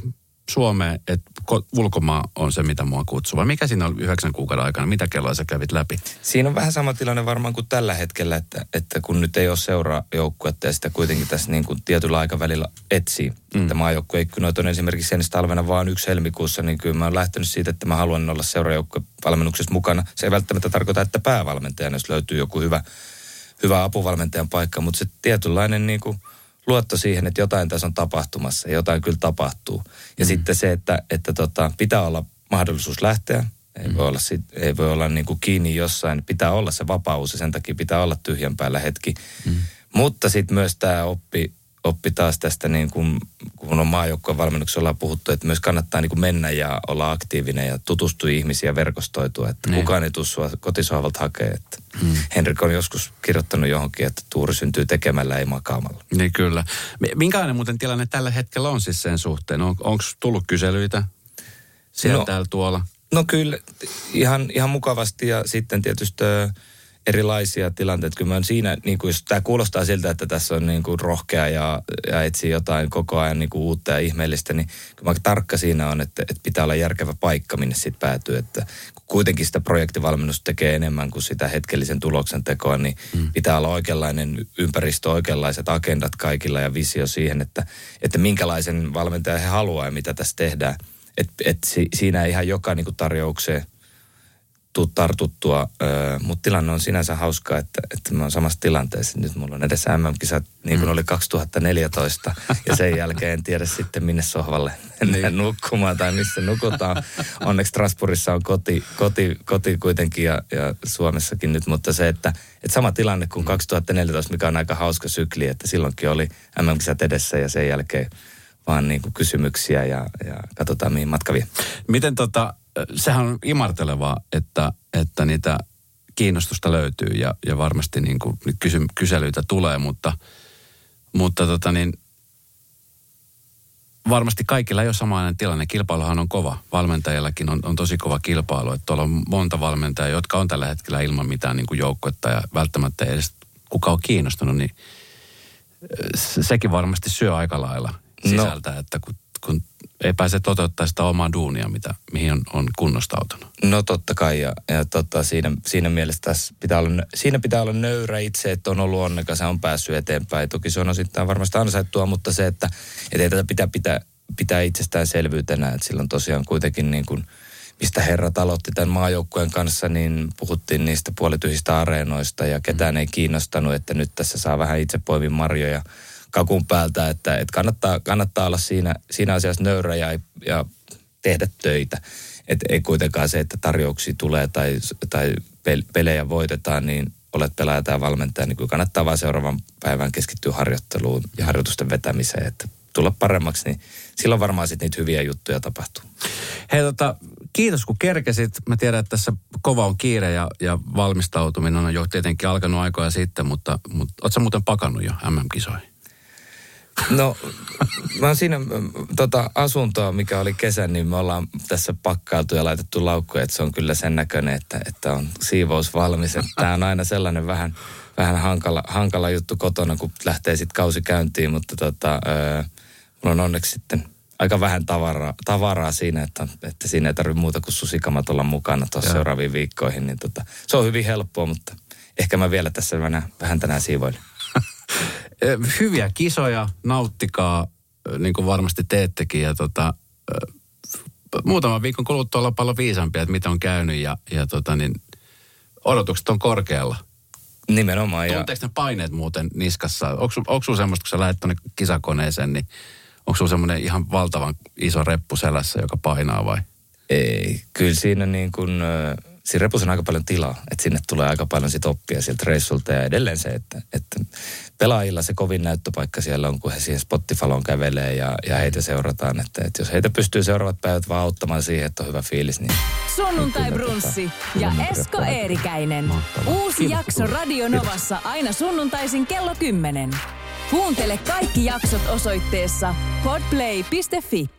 Suomeen, että ko- ulkomaa on se, mitä mua kutsuu. Vai mikä siinä oli yhdeksän kuukauden aikana? Mitä kelloa sä kävit läpi? Siinä on vähän sama tilanne varmaan kuin tällä hetkellä, että, että kun nyt ei ole seuraa joukkuetta ja sitä kuitenkin tässä niin kuin tietyllä aikavälillä etsii. Mm. Että maajoukkueikkunoita on esimerkiksi ensi talvena vaan yksi helmikuussa, niin kyllä mä oon lähtenyt siitä, että mä haluan olla seuraajoukkuevalmennuksessa mukana. Se ei välttämättä tarkoita, että päävalmentajana, jos löytyy joku hyvä hyvä apuvalmentajan paikka, mutta se tietynlainen niin kuin luotto siihen, että jotain tässä on tapahtumassa ja jotain kyllä tapahtuu. Ja mm. sitten se, että, että tota, pitää olla mahdollisuus lähteä, ei mm. voi olla, sit, ei voi olla niin kuin kiinni jossain, pitää olla se vapaus ja sen takia pitää olla tyhjän päällä hetki. Mm. Mutta sitten myös tämä oppi, oppi taas tästä, niin kuin, kun on maajoukkojen valmennuksessa ollaan puhuttu, että myös kannattaa niin kuin mennä ja olla aktiivinen ja tutustua ihmisiä ja verkostoitua. Että niin. kukaan ei tule sua kotisohvalta hakea. Että hmm. Henrik on joskus kirjoittanut johonkin, että tuuri syntyy tekemällä, ei makaamalla. Niin kyllä. Minkälainen muuten tilanne tällä hetkellä on siis sen suhteen? On, Onko tullut kyselyitä siellä no, täällä tuolla? No kyllä, ihan, ihan mukavasti ja sitten tietysti erilaisia tilanteita. Kyllä mä siinä, niin kuin, tämä kuulostaa siltä, että tässä on niin kuin rohkea ja, ja etsii jotain koko ajan niin kuin uutta ja ihmeellistä, niin kyllä mä tarkka siinä on, että, että pitää olla järkevä paikka, minne sitten päätyy. Että kuitenkin sitä projektivalmennusta tekee enemmän kuin sitä hetkellisen tuloksen tekoa, niin mm. pitää olla oikeanlainen ympäristö, oikeanlaiset agendat kaikilla ja visio siihen, että, että minkälaisen valmentajan he haluaa ja mitä tässä tehdään. Että et si, siinä ei ihan joka niin kuin tarjoukseen – tuu tartuttua, mutta tilanne on sinänsä hauskaa, että, että mä oon samassa tilanteessa. Nyt mulla on edessä MM-kisat niin kuin mm. oli 2014 ja sen jälkeen en tiedä sitten minne sohvalle niin. nukkumaan tai missä nukutaan. Onneksi Strasbourgissa on koti, koti, koti kuitenkin ja, ja Suomessakin nyt, mutta se, että, että sama tilanne kuin 2014, mikä on aika hauska sykli, että silloinkin oli MM-kisat edessä ja sen jälkeen vaan niin kuin kysymyksiä ja, ja katsotaan mihin matka vie. Miten tota, sehän on imartelevaa, että, että niitä kiinnostusta löytyy ja, ja varmasti niin kuin kysy, kyselyitä tulee, mutta, mutta tota niin, varmasti kaikilla ei ole samanlainen tilanne. Kilpailuhan on kova. Valmentajillakin on, on tosi kova kilpailu. Että tuolla on monta valmentajaa, jotka on tällä hetkellä ilman mitään niin kuin joukkuetta ja välttämättä ei edes kuka on kiinnostunut, niin sekin varmasti syö aika lailla sisältä, no. että kun, kun ei pääse toteuttaa sitä omaa duunia, mitä, mihin on, on kunnostautunut. No totta kai, ja, ja totta, siinä, siinä mielessä tässä pitää olla, siinä pitää olla nöyrä itse, että on ollut onnekas ja on päässyt eteenpäin. Toki se on osittain varmasti ansaittua, mutta se, että, että ei tätä pitää pitää, pitää itsestäänselvyytenä, että silloin tosiaan kuitenkin niin kuin, mistä herrat aloitti tämän maajoukkueen kanssa, niin puhuttiin niistä puolityhistä areenoista ja ketään ei kiinnostanut, että nyt tässä saa vähän itse poimin marjoja kakun päältä, että, että kannattaa, kannattaa olla siinä, siinä asiassa nöyrä ja, ja tehdä töitä. Että ei kuitenkaan se, että tarjouksia tulee tai, tai pelejä voitetaan, niin olet pelaaja tai valmentaja, niin kyllä kannattaa vaan seuraavan päivän keskittyä harjoitteluun ja harjoitusten vetämiseen, että tulla paremmaksi, niin silloin varmaan sitten niitä hyviä juttuja tapahtuu. Hei tota, kiitos kun kerkesit. Mä tiedän, että tässä kova on kiire ja, ja valmistautuminen on jo tietenkin alkanut aikoja sitten, mutta, mutta ootko muuten pakannut jo MM-kisoihin? No, mä oon siinä tota, asuntoa, mikä oli kesän, niin me ollaan tässä pakkailtu ja laitettu laukkuja, että se on kyllä sen näköinen, että, että on siivous valmis. Tämä on aina sellainen vähän, vähän hankala, hankala juttu kotona, kun lähtee sitten kausi käyntiin, mutta tota, öö, mulla on onneksi sitten aika vähän tavaraa, tavaraa siinä, että, että siinä ei tarvitse muuta kuin susikamat olla mukana tuossa seuraaviin viikkoihin. Niin tota, se on hyvin helppoa, mutta ehkä mä vielä tässä vähän, vähän tänään siivoilen. hyviä kisoja, nauttikaa, niin kuin varmasti teettekin. Ja tota, muutaman viikon kuluttua olla paljon viisampia, että mitä on käynyt ja, ja tota, niin, odotukset on korkealla. Nimenomaan. Tunteeko ne paineet muuten niskassa? Onko, sulla semmoista, kun sä lähdet tuonne kisakoneeseen, niin onko sulla semmoinen ihan valtavan iso reppu selässä, joka painaa vai? Ei, kyllä siinä niin kuin, siinä repussa on aika paljon tilaa, että sinne tulee aika paljon sit oppia sieltä reissulta ja edelleen se, että, että pelaajilla se kovin näyttöpaikka siellä on, kun he siihen Spotifaloon kävelee ja, ja heitä seurataan. Että, että jos heitä pystyy seuraavat päivät vaan auttamaan siihen, että on hyvä fiilis, niin... Sunnuntai Brunssi ja Esko Eerikäinen. Uusi jakso Radio Novassa aina sunnuntaisin kello 10. Kuuntele kaikki jaksot osoitteessa podplay.fi.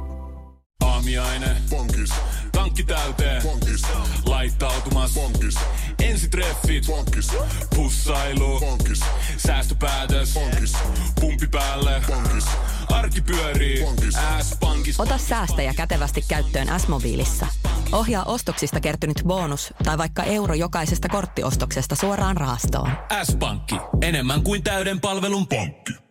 Aamiaine. Bonkis. Tankki täyteen. Bonkis. Laittautumas. Bonkis. Ensitreffit treffit. Pankis. Pussailu. Pankis. Säästöpäätös. Pankis. Pumpi päälle. Pankis. Arki pyörii. Pankis. S-pankis. Ota säästäjä kätevästi käyttöön S-mobiilissa. Ohjaa ostoksista kertynyt bonus tai vaikka euro jokaisesta korttiostoksesta suoraan rahastoon. S-pankki. Enemmän kuin täyden palvelun pankki.